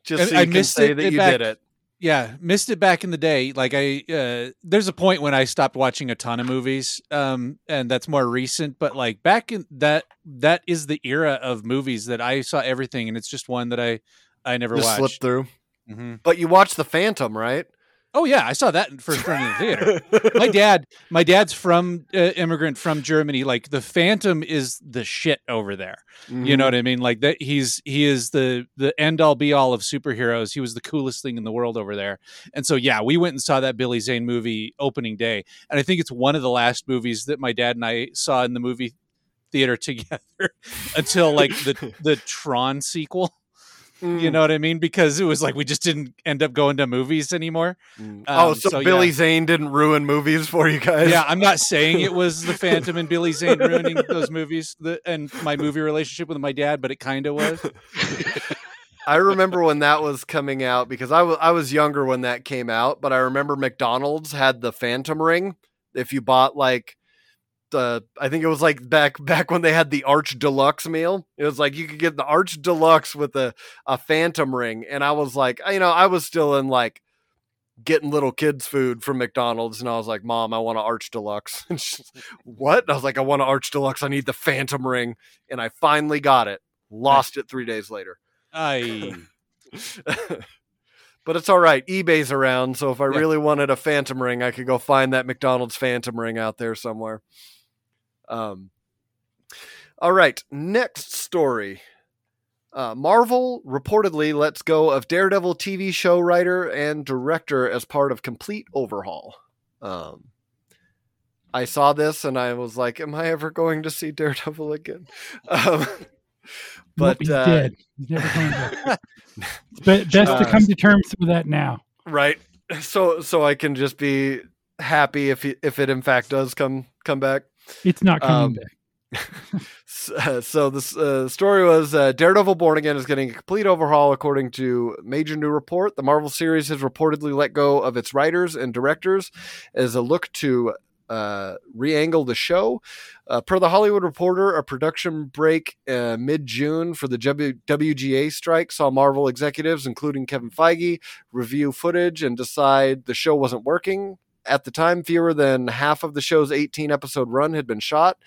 Just so I you can missed say it that you back- did it. Yeah, missed it back in the day. Like I, uh, there's a point when I stopped watching a ton of movies, um, and that's more recent. But like back in that, that is the era of movies that I saw everything, and it's just one that I, I never Just watched. slipped through. hmm But you watched The Phantom, right? Oh yeah, I saw that in first run in the theater. my dad, my dad's from uh, immigrant from Germany. Like the Phantom is the shit over there. You know what I mean? Like that he's he is the the end all be all of superheroes. He was the coolest thing in the world over there. And so yeah, we went and saw that Billy Zane movie opening day. And I think it's one of the last movies that my dad and I saw in the movie theater together until like the the Tron sequel. Mhm. You know what I mean? Because it was like we just didn't end up going to movies anymore. Mm. oh, Um, so, so, Billy yeah. Zane didn't ruin movies for you guys? Yeah, I'm not saying it was the Phantom and Billy Zane ruining those movies the, and my movie relationship with my dad, but it kind of was. I remember when that was coming out because I was I was younger when that came out, but I remember McDonald's had the Phantom ring. If you bought like I think it was like back back when they had the Arch Deluxe meal. It was like you could get the Arch Deluxe with a a Phantom ring, and I was like, you know, I was still in like getting little kids food from McDonald's, and I was like, Mom, I want an Arch Deluxe. And she's, what? And I was like, I want an Arch Deluxe. I need the Phantom ring, and I finally got it. Lost it three days later. I but it's all right. eBay's around, so if I Yeah. really wanted a Phantom ring, I could go find that McDonald's Phantom ring out there somewhere. Um, all right, next story. Uh, Marvel reportedly lets go of Daredevil TV show writer and director as part of complete overhaul. Um, I saw this and I was like, "Am I ever going to see Daredevil again?" Um, but he's uh, dead. He's never coming back. Best to Uh, come to terms with that now. right so so i can just be happy if he, if it in fact does come come back It's not coming um, back. S- uh, so this uh, story was uh, daredevil born again is getting a complete overhaul according to major new report the marvel series has reportedly let go of its writers and directors as a look to uh, re-angle the show. Uh, per the Hollywood Reporter, a production break uh, mid-June for the w- WGA strike saw Marvel executives, including Kevin Feige, review footage and decide the show wasn't working. At the time, fewer than half of the show's 18-episode run had been shot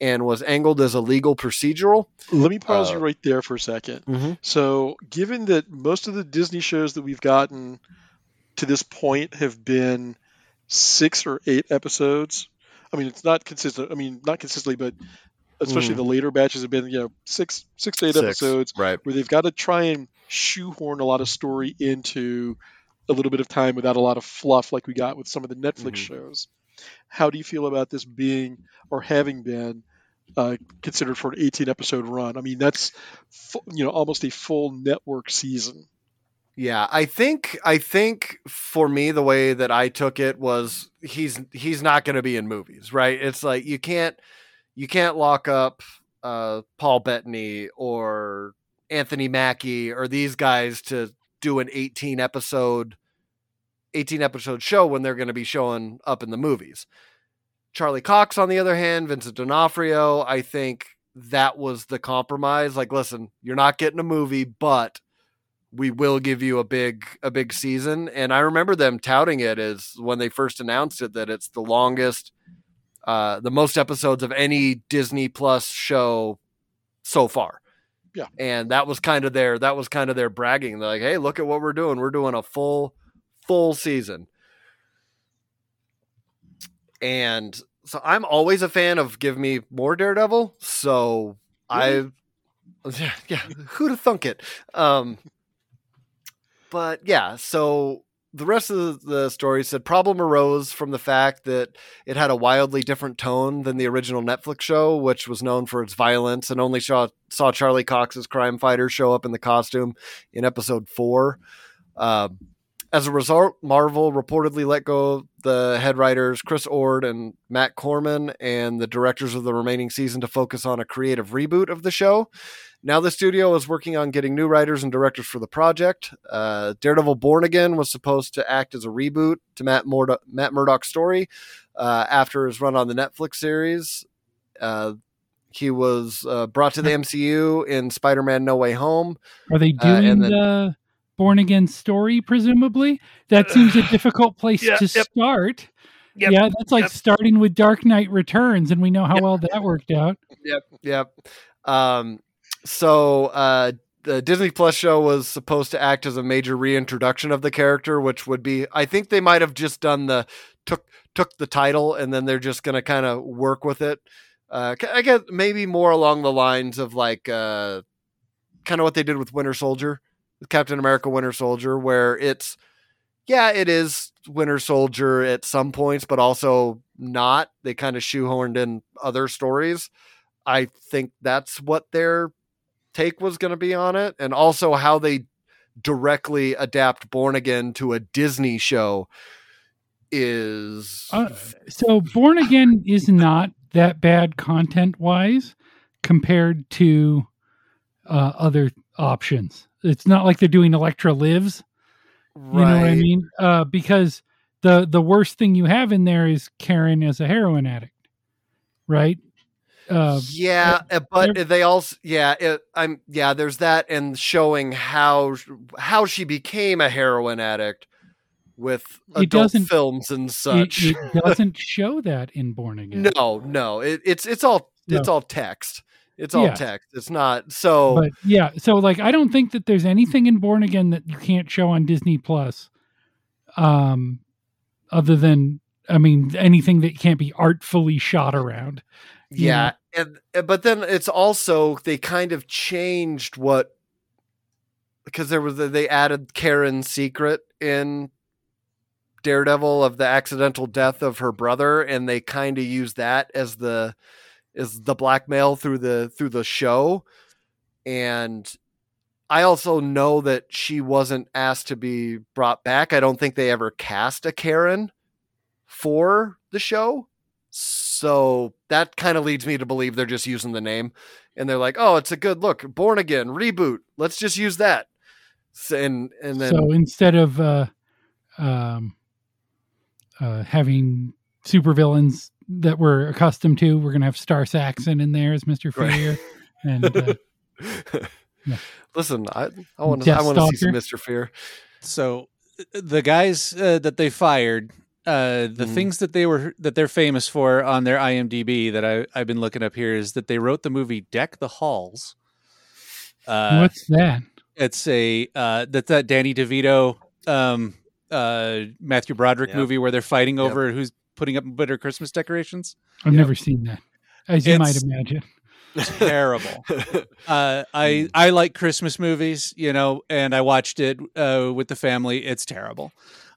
and was angled as a legal procedural. Let me pause Uh, you right there for a 2nd Mhm. So, given that most of the Disney shows that we've gotten to this point have been six or eight episodes, I mean, it's not consistent. I mean, not consistently, but especially Mhm. the later batches have been, you know, six, six to eight Six, episodes right? where they've got to try and shoehorn a lot of story into a little bit of time without a lot of fluff like we got with some of the Netflix Mhm. shows. How do you feel about this being or having been uh, considered for an 18 episode run? I mean, that's you know almost a full network season. Yeah, I think I think for me the way that I took it was he's he's not going to be in movies, right? It's like you can't you can't lock up uh, Paul Bettany or Anthony Mackie or these guys to do an 18 episode 18 episode show when they're going to be showing up in the movies. Charlie Cox on the other hand, Vincent D'Onofrio, I think that was the compromise. Like listen, you're not getting a movie, but we will give you a big a big season and i remember them touting it as when they first announced it that it's the longest uh the most episodes of any disney plus show so far Yeah. and that was kind of their that was kind of their bragging they're like hey look at what we're doing we're doing a full full season. And so i'm always a fan of give me more daredevil so i yeah, who'd have thunk it? Um but yeah, so the rest of the story said problem arose from the fact that it had a wildly different tone than the original Netflix show, which was known for its violence and only saw, saw Charlie Cox's crime fighter show up in the costume in episode four. Um, as a result, Marvel reportedly let go of the head writers Chris Ord and Matt Corman and the directors of the remaining season to focus on a creative reboot of the show. Now the studio is working on getting new writers and directors for the project. Uh, Daredevil Born Again was supposed to act as a reboot to Matt, Murdo- Matt Murdock's story uh, after his run on the Netflix series. Uh, he was uh, brought to the MCU in Spider-Man: No Way Home. Are they uh, and doing then- the born again story, presumably. That seems a difficult place Yeah, to yep. start. Yep, Yeah, that's like yep. starting with Dark Knight Returns, and we know how Yep. well that worked out. Yep, yep. Um, so uh, the Disney Plus show was supposed to act as a major reintroduction of the character, which would be, I think they might have just done the took took the title and then they're just going to kind of work with it. Uh, I guess maybe more along the lines of like uh, kind of what they did with Winter Soldier, with Captain America Winter Soldier, where it's yeah, it is Winter Soldier at some points, but also not. They kind of shoehorned in other stories. I think that's what their take was going to be on it, and also how they directly adapt Born Again to a Disney show is Uh, so Born Again is not that bad content wise compared to uh, other options. It's not like they're doing Elektra Lives. You know what I mean? Uh, because the the worst thing you have in there is Karen as a heroin addict, right? Uh, yeah, uh, but they're- also yeah, it, I'm yeah. There's that and showing how how she became a heroin addict with adult films and it, such. it doesn't show that in Born Again. no, no, it, it's it's all it's No. all text. It's all Yeah. text. It's not so. But yeah, so like I don't think that there's anything in Born Again that you can't show on Disney Plus. Um other than I mean anything that can't be artfully shot around. yeah and and- but then it's also they kind of changed what because there was they added karen's secret in daredevil of the accidental death of her brother and they kind of used that as the as the blackmail through the through the show and i also know that she wasn't asked to be brought back i don't think they ever cast a karen for the show so that kind of leads me to believe they're just using the name and they're like, oh, it's a good look. Born again, reboot. Let's just use that. And and then so instead of uh um uh having supervillains that we're accustomed to, we're gonna have Starr Saxon in there as Mr. Right. Fear. And uh, yeah. listen, I I want to Death I want to see some Mister Fear. So uh, the guys uh, that they fired, uh, the Mhm. things that they were that they're famous for on their IMDb that I I've been looking up here is that they wrote the movie Deck the Halls. Uh, what's that? it's a uh, that's that Danny DeVito, um, uh, Matthew Broderick Yep. movie where they're fighting Yep. over who's putting up better Christmas decorations. I've Yep. never seen that. As you might imagine. Terrible. uh, I I like Christmas movies, you know, and I watched it uh, with the family. It's terrible.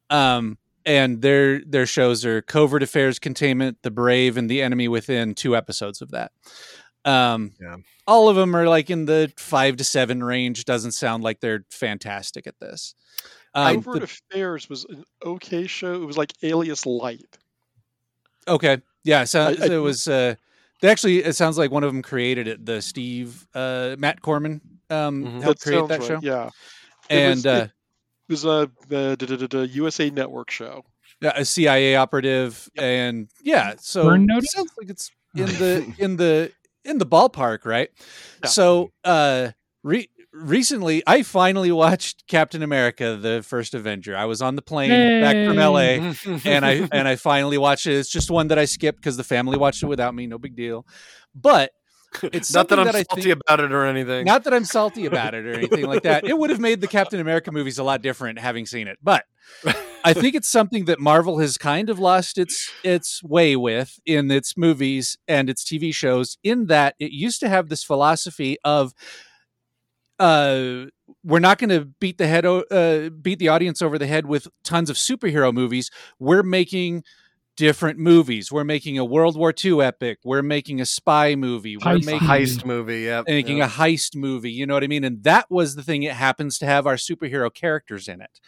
Um, and their their shows are Covert Affairs Containment, The Brave, and The Enemy Within. Two episodes of that. Um, Yeah. all of them are like in the five to seven range. Doesn't sound like they're fantastic at this. Um, Covert the- Affairs was an okay show. It was like Alias Light. Okay, yeah, so, I- I- so it was. Uh, they actually, it sounds like one of them created it. The Steve uh, Matt Corman um, Mhm. helped That create sounds that right, show, Yeah, It and. was- uh, it- it was a the, the, the, the USA Network show. Yeah, a CIA operative, and yeah, so Burn it Notice? sounds like it's in the in the in the ballpark, right? Yeah. So, uh, re- recently, I finally watched Captain America: The First Avenger. I was on the plane back from LA, and I and I finally watched it. It's just one that I skipped because the family watched it without me. No big deal, but it's not that I'm that salty think- about it or anything. not that I'm salty about it or anything like that. It would have made the Captain America movies a lot different having seen it. But I think it's something that Marvel has kind of lost its its way with in its movies and its TV shows in that it used to have this philosophy of uh we're not going to beat the head o- uh, beat the audience over the head with tons of superhero movies. We're making different movies. We're making a World War II epic. We're making a spy movie. We're Heist making heist movie. Yeah, making a heist movie. You know what I mean? And that was the thing. It happens to have our superhero characters in it.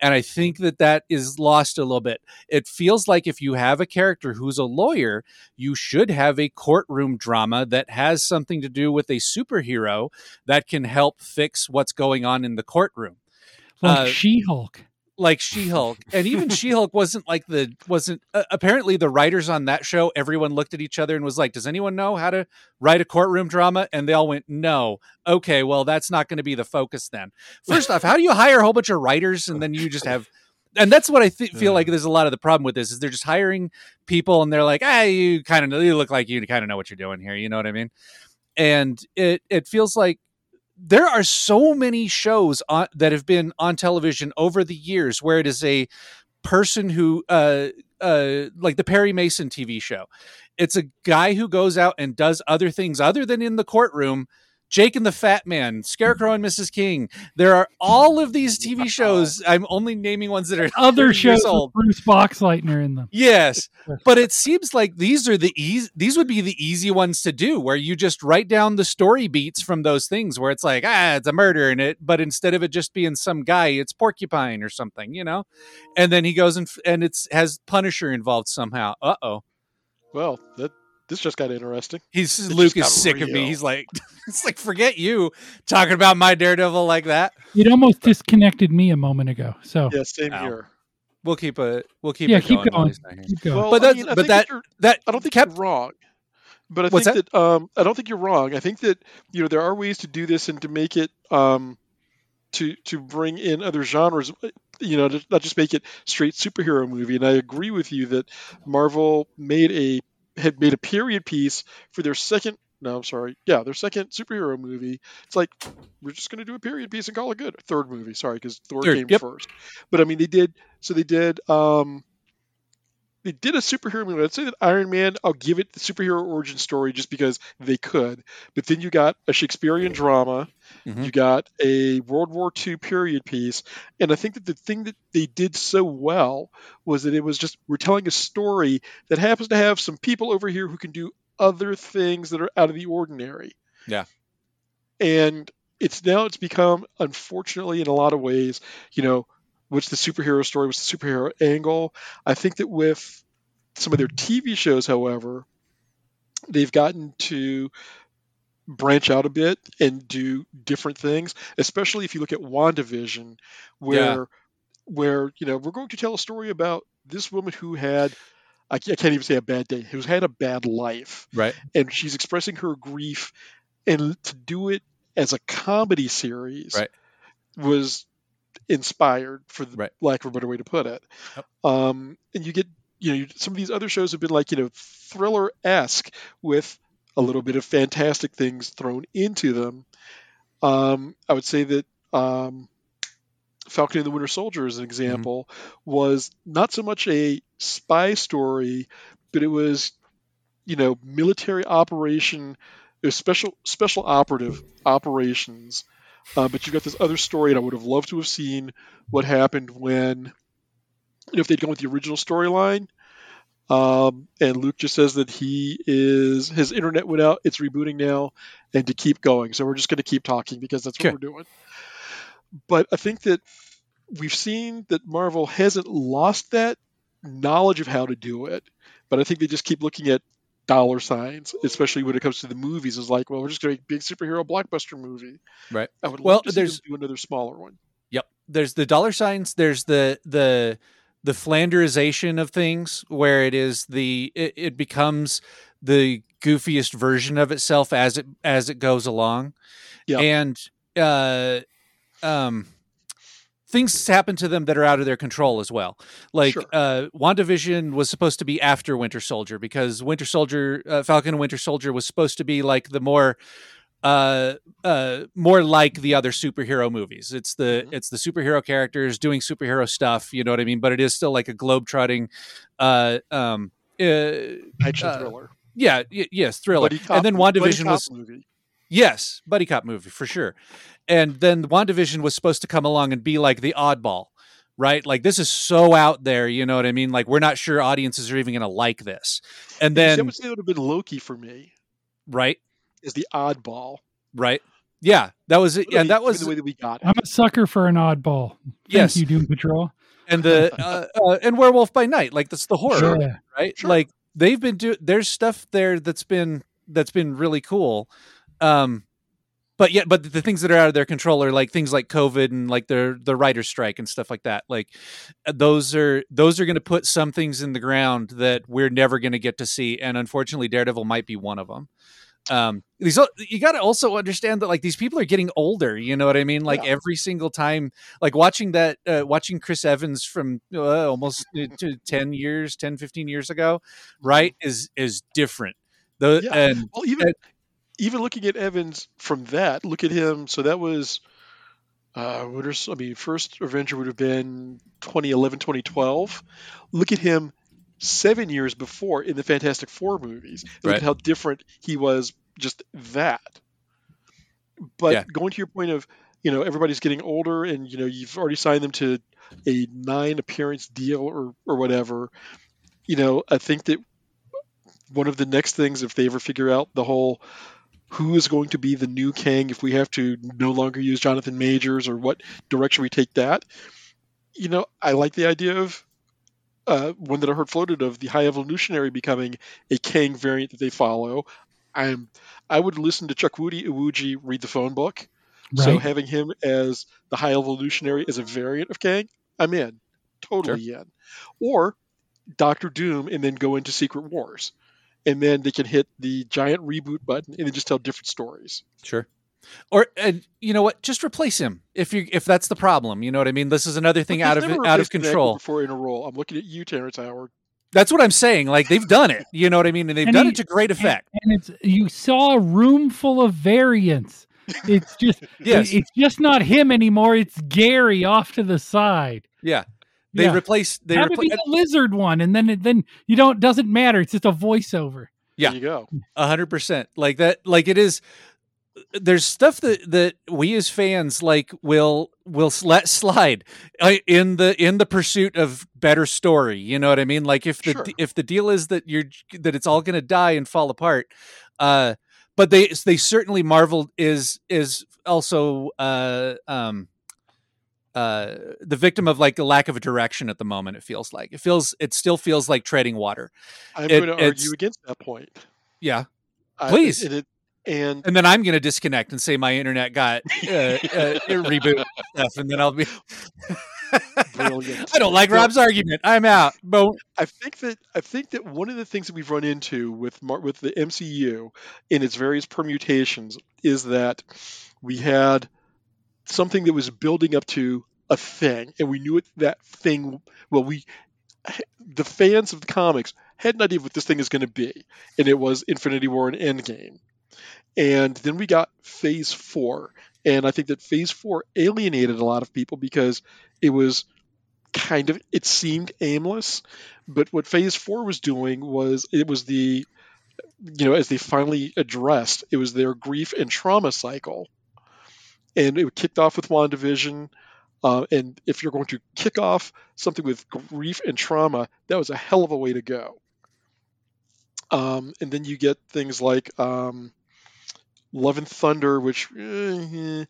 And I think that that is lost a little bit. It feels like if you have a character who's a lawyer, you should have a courtroom drama that has something to do with a superhero that can help fix what's going on in the courtroom. Like uh, She Hulk. Like She-Hulk, and even She-Hulk wasn't like the wasn't uh, apparently the writers on that show. Everyone looked at each other and was like, "Does anyone know how to write a courtroom drama?" And they all went, "No." Okay, well, that's not going to be the focus then. First off, how do you hire a whole bunch of writers and then you just have? And that's what I th- feel like. There's a lot of the problem with this is they're just hiring people and they're like, "Ah, you kind of you look like you kind of know what you're doing here." You know what I mean? And it it feels like there are so many shows on, that have been on television over the years where it is a person who uh uh like the Perry Mason TV show. It's a guy who goes out and does other things other than in the courtroom. Jake and the Fat Man, Scarecrow and Mrs. King. There are all of these TV shows. I'm only naming ones that are Other shows old. with Bruce Boxleitner in them. Yes, but it seems like these are the easy. These would be the easy ones to do, where you just write down the story beats from those things, where it's like, ah, it's a murder in it, but instead of it just being some guy, it's Porcupine or something, you know. And then he goes and f- and it's has Punisher involved somehow. Uh oh, Well, that this just got interesting. he's It Luke is got sick of me. He's like, it's like forget you talking about my Daredevil like that. It almost disconnected me a moment ago. So Yeah, same Ow. here. We'll keep a we'll keep yeah, it keep going. going. he's not here. Keep going. Well, But I mean, I but think that- That I don't think kept you're wrong. But I What's think that? um, I don't think you're wrong. I think that you know there are ways to do this and to make it um, to to bring in other genres. uh, You know, to not just make it straight superhero movie. And I agree with you that Marvel made a had made a period piece for their second. No, I'm sorry. Yeah, their second superhero movie. It's like we're just going to do a period piece and call it good. Third movie, sorry, because Thor Third, came yep. first. But I mean, they did. So they did. Um, they did a superhero movie. I'd say that Iron Man, I'll give it the superhero origin story just because they could. But then you got a Shakespearean drama, Mhm. you got a World War II period piece, and I think that the thing that they did so well was that it was just we're telling a story that happens to have some people over here who can do other things that are out of the ordinary. Yeah. And it's now it's become, unfortunately, in a lot of ways, you know, what's the superhero story, was the superhero angle. I think that with some of their TV shows, however, they've gotten to branch out a bit and do different things, especially if you look at WandaVision, where where, you know, we're going to tell a story about this woman who had I I can't even say a bad day, who's had a bad life right. and she's expressing her grief and to do it as a comedy series Right. was inspired for the Right. lack of a better way to put it Yep. um, and you get you know some of these other shows have been like you know thriller-esque with a little bit of fantastic things thrown into them um, i would say that um, falcon and the winter soldier as an example was not so much a spy story but it was you know military operation it was special special operative operations uh, but you've got this other story and i would have loved to have seen what happened when you know if they'd gone with the original storyline. Um, and luke just says that he is his internet went out it's rebooting now and to keep going. So we're just going to keep talking because that's what Okay. we're doing. But i think that we've seen that marvel hasn't lost that knowledge of how to do it but i think they just keep looking at dollar signs, especially when it comes to the movies. Is like, well, we're just going to make a big superhero blockbuster movie. Right. I would Well, love to see them there's- do another smaller one. Yep. There's the dollar signs. There's the the the Flanderization of things, where it is the it, it becomes the goofiest version of itself as it as it goes along. Yeah. And uh, um, things happen to them that are out of their control as well. Like Sure. uh, WandaVision was supposed to be after Winter Soldier because Winter Soldier, uh, Falcon and Winter Soldier was supposed to be like the more uh uh more like the other superhero movies it's the Mhm. it's the superhero characters doing superhero stuff you know what i mean but it is still like a globe trotting uh um uh, Action Uh, thriller. yeah y- yes thriller cop- and then wandavision was movie. Yes buddy cop movie for sure and then wandavision was supposed to come along and be like the oddball right like this is so out there you know what i mean like we're not sure audiences are even gonna like this and I then would say it would have been Loki for me. right Is the oddball. right yeah that was it I yeah mean, that given was the way that we got it. I'm a sucker for an oddball. Thank Yes. you, Doom Patrol. and the uh, uh, and werewolf by night like that's the horror Yeah. right Sure. like they've been do there's stuff there that's been that's been really cool um but yeah, but the things that are out of their control are like things like COVID and like the the writer's strike and stuff like that. Like uh, those are those are going to put some things in the ground that we're never going to get to see, and unfortunately, Daredevil might be one of them. Um, these you got to also understand that like these people are getting older. You know what I mean? Like Yeah. every single time, like watching that, uh, watching Chris Evans from uh, almost uh, to 10 years, 10, 15 years ago, right? Is is different. The Yeah. and Well, even even looking at Evans from that, look at him. So that was, uh, what are, I mean, first Avenger would have been 2011, 2012. Look at him seven years before in the Fantastic Four movies. Look Right. at how different he was just that. But Yeah. going to your point of, you know, everybody's getting older and, you know, you've already signed them to a nine appearance deal or, or whatever. You know, I think that one of the next things, if they ever figure out the whole who is going to be the new Kang, if we have to no longer use Jonathan Majors or what direction we take that, you know, I like the idea of uh, one that I heard floated of the High Evolutionary becoming a Kang variant that they follow. I'm I would listen to Chukwudi Iwuji read the phone book. So having him as the High Evolutionary as a variant of Kang, I'm in, totally in. Or Doctor Doom and then go into Secret Wars, and then they can hit the giant reboot button and then just tell different stories. Sure. Or and you know what? Just replace him if you if that's the problem. You know what I mean? This is another thing out of out of replaced an actor control. Before in a role, I'm looking at you, Terrence Howard. That's what I'm saying. Like they've done it. You know what I mean? And they've And done he- it to great effect. And it's you saw a room full of variants. It's just Yes. it's just not him anymore. It's Gary off to the side. Yeah. They Yeah. replace they Have it be the lizard one, and then it, then you don't doesn't matter. It's just a voiceover. Yeah. There you go. a hundred percent like that. Like it is. There's stuff that that we as fans like will will let slide uh, in the in the pursuit of better story. You know what I mean? Like if the Sure. if the deal is that you're that it's all going to die and fall apart. Uh, but they they certainly Marvel is is also uh um uh the victim of like a lack of a direction at the moment it feels like it feels it still feels like treading water I'm It- going to argue against that point. yeah Please. and, it, and and then I'm going to disconnect and say my internet got uh, uh, reboot stuff, and then I'll be. Brilliant. I don't like. Rob's argument. I'm out. Boom. I think that I think that one of the things that we've run into with Mar- with the MCU in its various permutations is that we had something that was building up to a thing, and we knew it that thing. Well, we the fans of the comics had an idea of what this thing is going to be, and it was Infinity War and Endgame. And then we got Phase Four, and I think that Phase Four alienated a lot of people because it was kind of it seemed aimless but what phase four was doing was it was the you know as they finally addressed it was their grief and trauma cycle and it kicked off with wandavision uh, and if you're going to kick off something with grief and trauma that was a hell of a way to go um, and then you get things like um, love and thunder which eh,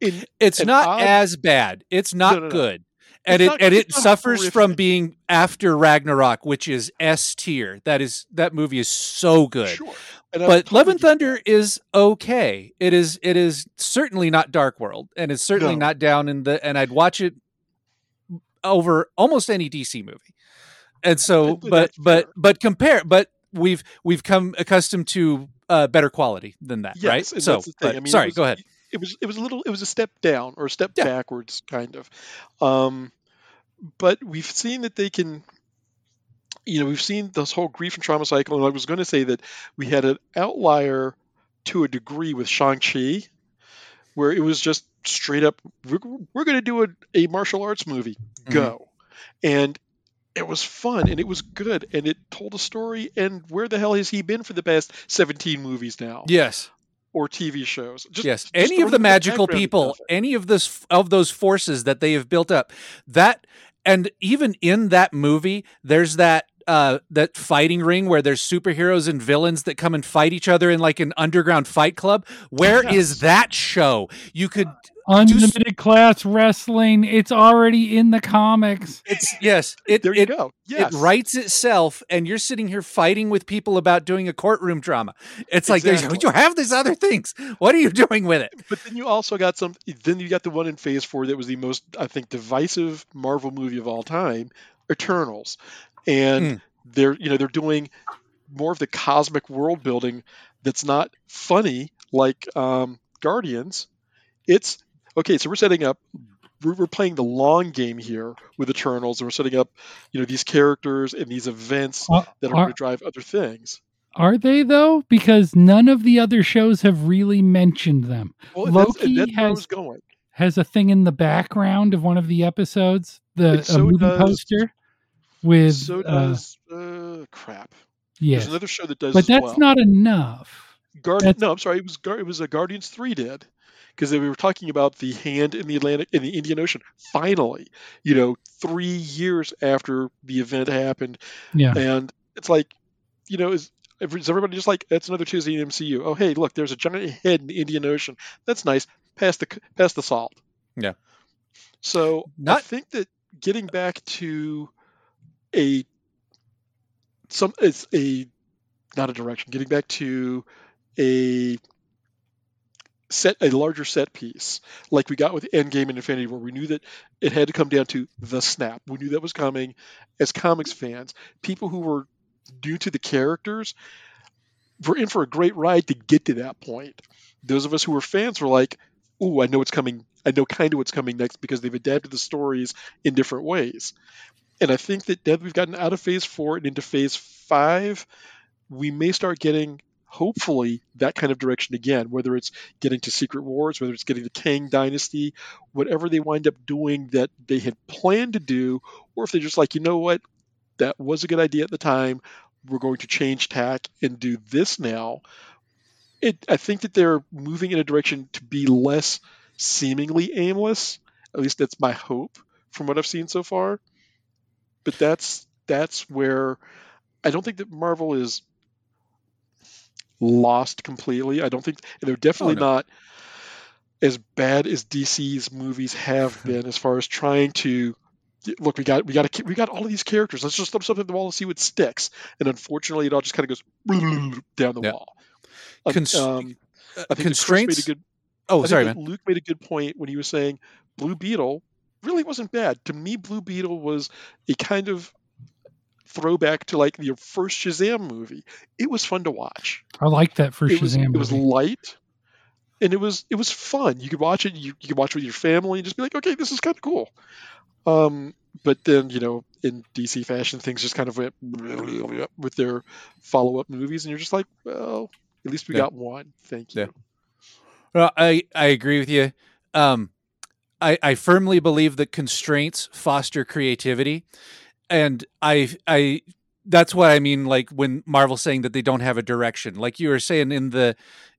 in, It's not odd- as bad. It's not No, no, no. good. And It's it not- and it suffers from being after Ragnarok, which is S tier. That is that movie is so good. sure But Love and Thunder is okay. It is it is certainly not Dark World, and it's certainly No. not down in the. And I'd watch it over almost any DC movie. And so, but but but compare, but we've we've come accustomed to uh, better quality than that, Yes, right? So, that's the thing. but- I mean, sorry, was- go ahead. It was it was a little it was a step down or a step Yeah. backwards, kind of. Um, but we've seen that they can. You know, we've seen this whole grief and trauma cycle, and I was going to say that we had an outlier to a degree with Shang Chi, where it was just straight up, we're, we're going to do a, a martial arts movie, Mhm. go, and it was fun and it was good and it told a story. And where the hell has he been for the past seventeen movies now? Yes, or TV shows. Just, yes. just Any of the magical people, any of this of those forces that they have built up, that and even in that movie, there's that uh that fighting ring where there's superheroes and villains that come and fight each other in like an underground fight club. Where is Yes. that show? You could unlimited class wrestling. It's already in the comics. It's yes. It There you it, go. Yes. it writes itself, and you're sitting here fighting with people about doing a courtroom drama. It's like there's you have these other things. What are you doing with it? But then you also got some. Then you got the one in Phase Four that was the most, I think, divisive Marvel movie of all time, Eternals, and Hmm. they're you know they're doing more of the cosmic world building that's not funny like um, Guardians. It's okay. So we're setting up. We're, playing the long game here with Eternals, and we're setting up, you know, these characters and these events Uh, that are are- going to drive other things. Are they though? Because none of the other shows have really mentioned them. Well, and that's, Loki that's has- going. Has a thing in the background of one of the episodes, the so movie does- poster with So uh, does uh, crap. yes, There's another show that does, but as that's well. not enough. Guardian. that's- No, I'm sorry. It was it was a Guardians three did because we were talking about the hand in the Atlantic in the Indian Ocean. Finally, you know, three years after the event happened, Yeah, and it's like, you know, is is everybody just like that's another Tuesday in MCU? Oh, hey, look, there's a giant head in the Indian Ocean. That's nice. Pass the pass the salt. Yeah. So I think that getting back to a some it's a not a direction. Getting back to a set a larger set piece like we got with Endgame and Infinity War. We knew that it had to come down to the snap. We knew that was coming. As comics fans, people who were new to the characters were in for a great ride to get to that point. Those of us who were fans were like, "Ooh, I know what's coming. I know kind of what's coming next because they've adapted the stories in different ways." And I think that now that we've gotten out of Phase Four and into Phase Five, we may start getting hopefully that kind of direction again, whether it's getting to Secret Wars, whether it's getting the Kang Dynasty, whatever they wind up doing that they had planned to do, or if they're just like, you know what, that was a good idea at the time, we're going to change tack and do this now. It, I think that they're moving in a direction to be less seemingly aimless. At least that's my hope from what I've seen so far. But that's that's where I don't think that Marvel is lost completely. I don't think they're definitely Oh, no. not as bad as DC's movies have been as far as trying to look. We got we got to, we got all of these characters. Let's just throw something at the wall and see what sticks. And unfortunately, it all just kind of goes down the Yeah. wall. Um, Cons- um, Uh, I think constraints. a good oh, I sorry, man. Luke made a good point when he was saying Blue Beetle really wasn't bad. To me, Blue Beetle was a kind of throwback to like the first Shazam movie. It was fun to watch. I like that first it was Shazam. it was light, and it was it was fun. You could watch it. You, you could watch it with your family and just be like, okay, this is kind of cool. Um, but then you know, in DC fashion, things just kind of went with their follow up movies, and you're just like, well, at least we Yeah. got one. Thank you. Yeah. Well, I I agree with you. Um, I I firmly believe that constraints foster creativity, and I I that's what I mean. Like when Marvel's saying that they don't have a direction, like you were saying in the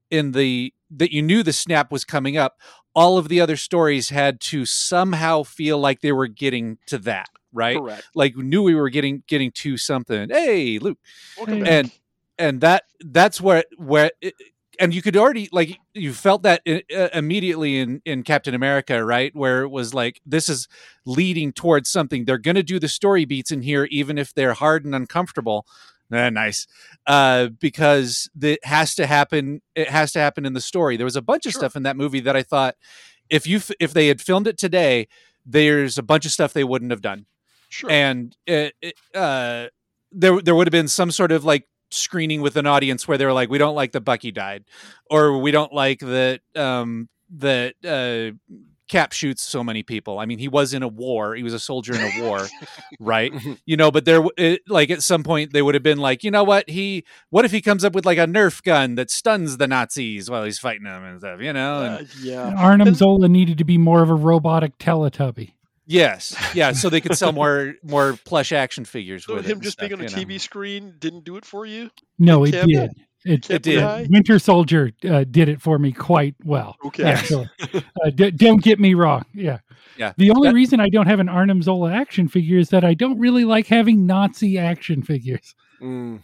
in the that you knew the snap was coming up. All of the other stories had to somehow feel like they were getting to that, right? Correct. Like knew we were getting getting to something. Hey, Luke Welcome Hey. back. and and that that's where where it, and you could already like you felt that i- uh, immediately in in Captain America, right? Where it was like this is leading towards something. They're going to do the story beats in here, even if they're hard and uncomfortable. Eh, nice, uh, because it has to happen. It has to happen in the story. There was a bunch of Sure. stuff in that movie that I thought if you f- if they had filmed it today, there's a bunch of stuff they wouldn't have done Sure. and it, it, uh, there there would have been some sort of like screening with an audience where they were like, we don't like that Bucky died, or we don't like that um, that uh, Cap shoots so many people. I mean, he was in a war; he was a soldier in a war, right? You know, but there, w- it, like at some point, they would have been like, you know what? He, what if he comes up with like a Nerf gun that stuns the Nazis while he's fighting them and stuff? You know, and Uh, yeah. Arnim Zola needed to be more of a robotic Teletubby. Yes, yeah, so they could sell more more plush action figures. So with him and just being on a you know. TV screen didn't do it for you? No, it Campbell? did. It, It did. Winter Soldier uh, did it for me quite well. Okay. Actually, uh, d- don't get me wrong. Yeah. Yeah. The only That- reason I don't have an Arnim Zola action figure is that I don't really like having Nazi action figures. Mm.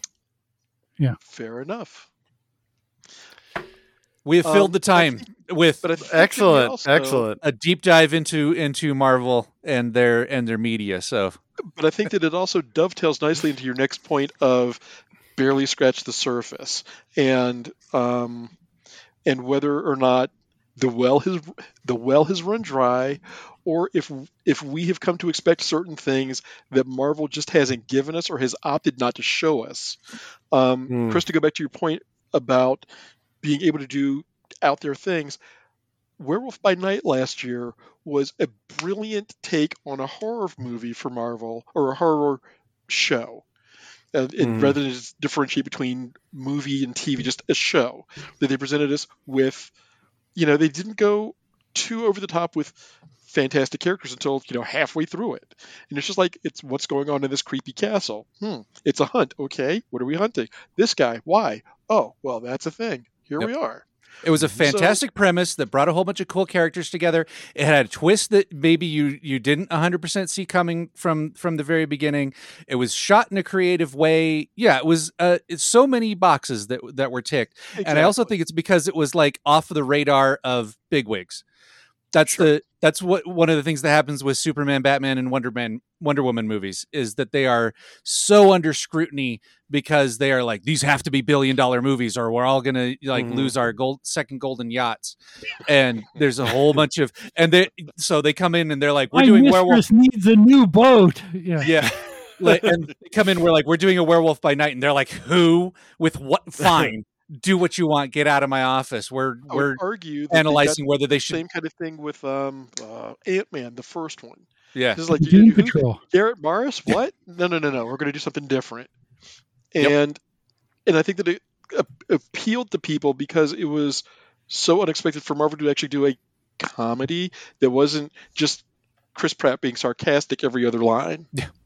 Fair enough. We have filled Um, the time with But I think that we Excellent, also- excellent. a deep dive into into Marvel and their and their media. So But I think that it also dovetails nicely into your next point of barely scratch the surface, and um, and whether or not the well has the well has run dry, or if if we have come to expect certain things that Marvel just hasn't given us or has opted not to show us. Um, Hmm. Chris, to go back to your point about being able to do out there things. Werewolf by Night last year was a brilliant take on a horror movie for Marvel or a horror show. And Mm. rather than just differentiate between movie and TV, just a show that they presented us with, you know, they didn't go too over the top with fantastic characters until you know halfway through it, and it's just like it's what's going on in this creepy castle. Hmm, it's a hunt. Okay, what are we hunting? This guy. Why? Oh, well, that's a thing. Here Yep. we are. It was a fantastic premise that brought a whole bunch of cool characters together. It had a twist that maybe you you didn't 100% see coming from from the very beginning. It was shot in a creative way. Yeah, it was uh it's so many boxes that that were ticked. And I also think it's because it was like off the radar of bigwigs. That's the that's what one of the things that happens with Superman, Batman, and Wonder Man, Wonder Woman movies is that they are so under scrutiny because they are like these have to be billion dollar movies or we're all gonna like Mhm. lose our gold second golden yachts. And there's a whole bunch of and they so they come in and they're like we're My doing werewolf needs a new boat. Yeah. yeah. Like, and they come in, we're like, we're doing a werewolf by night, and they're like, who with what? Fine, do what you want. Get out of my office. We're we're argue that they got analyzing whether they the should. same kind of thing with um, uh, Ant Man, the first one. Yeah, This is like you're Doom gonna? Patrol. Garrett Morris? What? No, no, no, no. We're going to do something different. Yep. And and I think that it a- appealed to people because it was so unexpected for Marvel to actually do a comedy that wasn't just Chris Pratt being sarcastic every other line.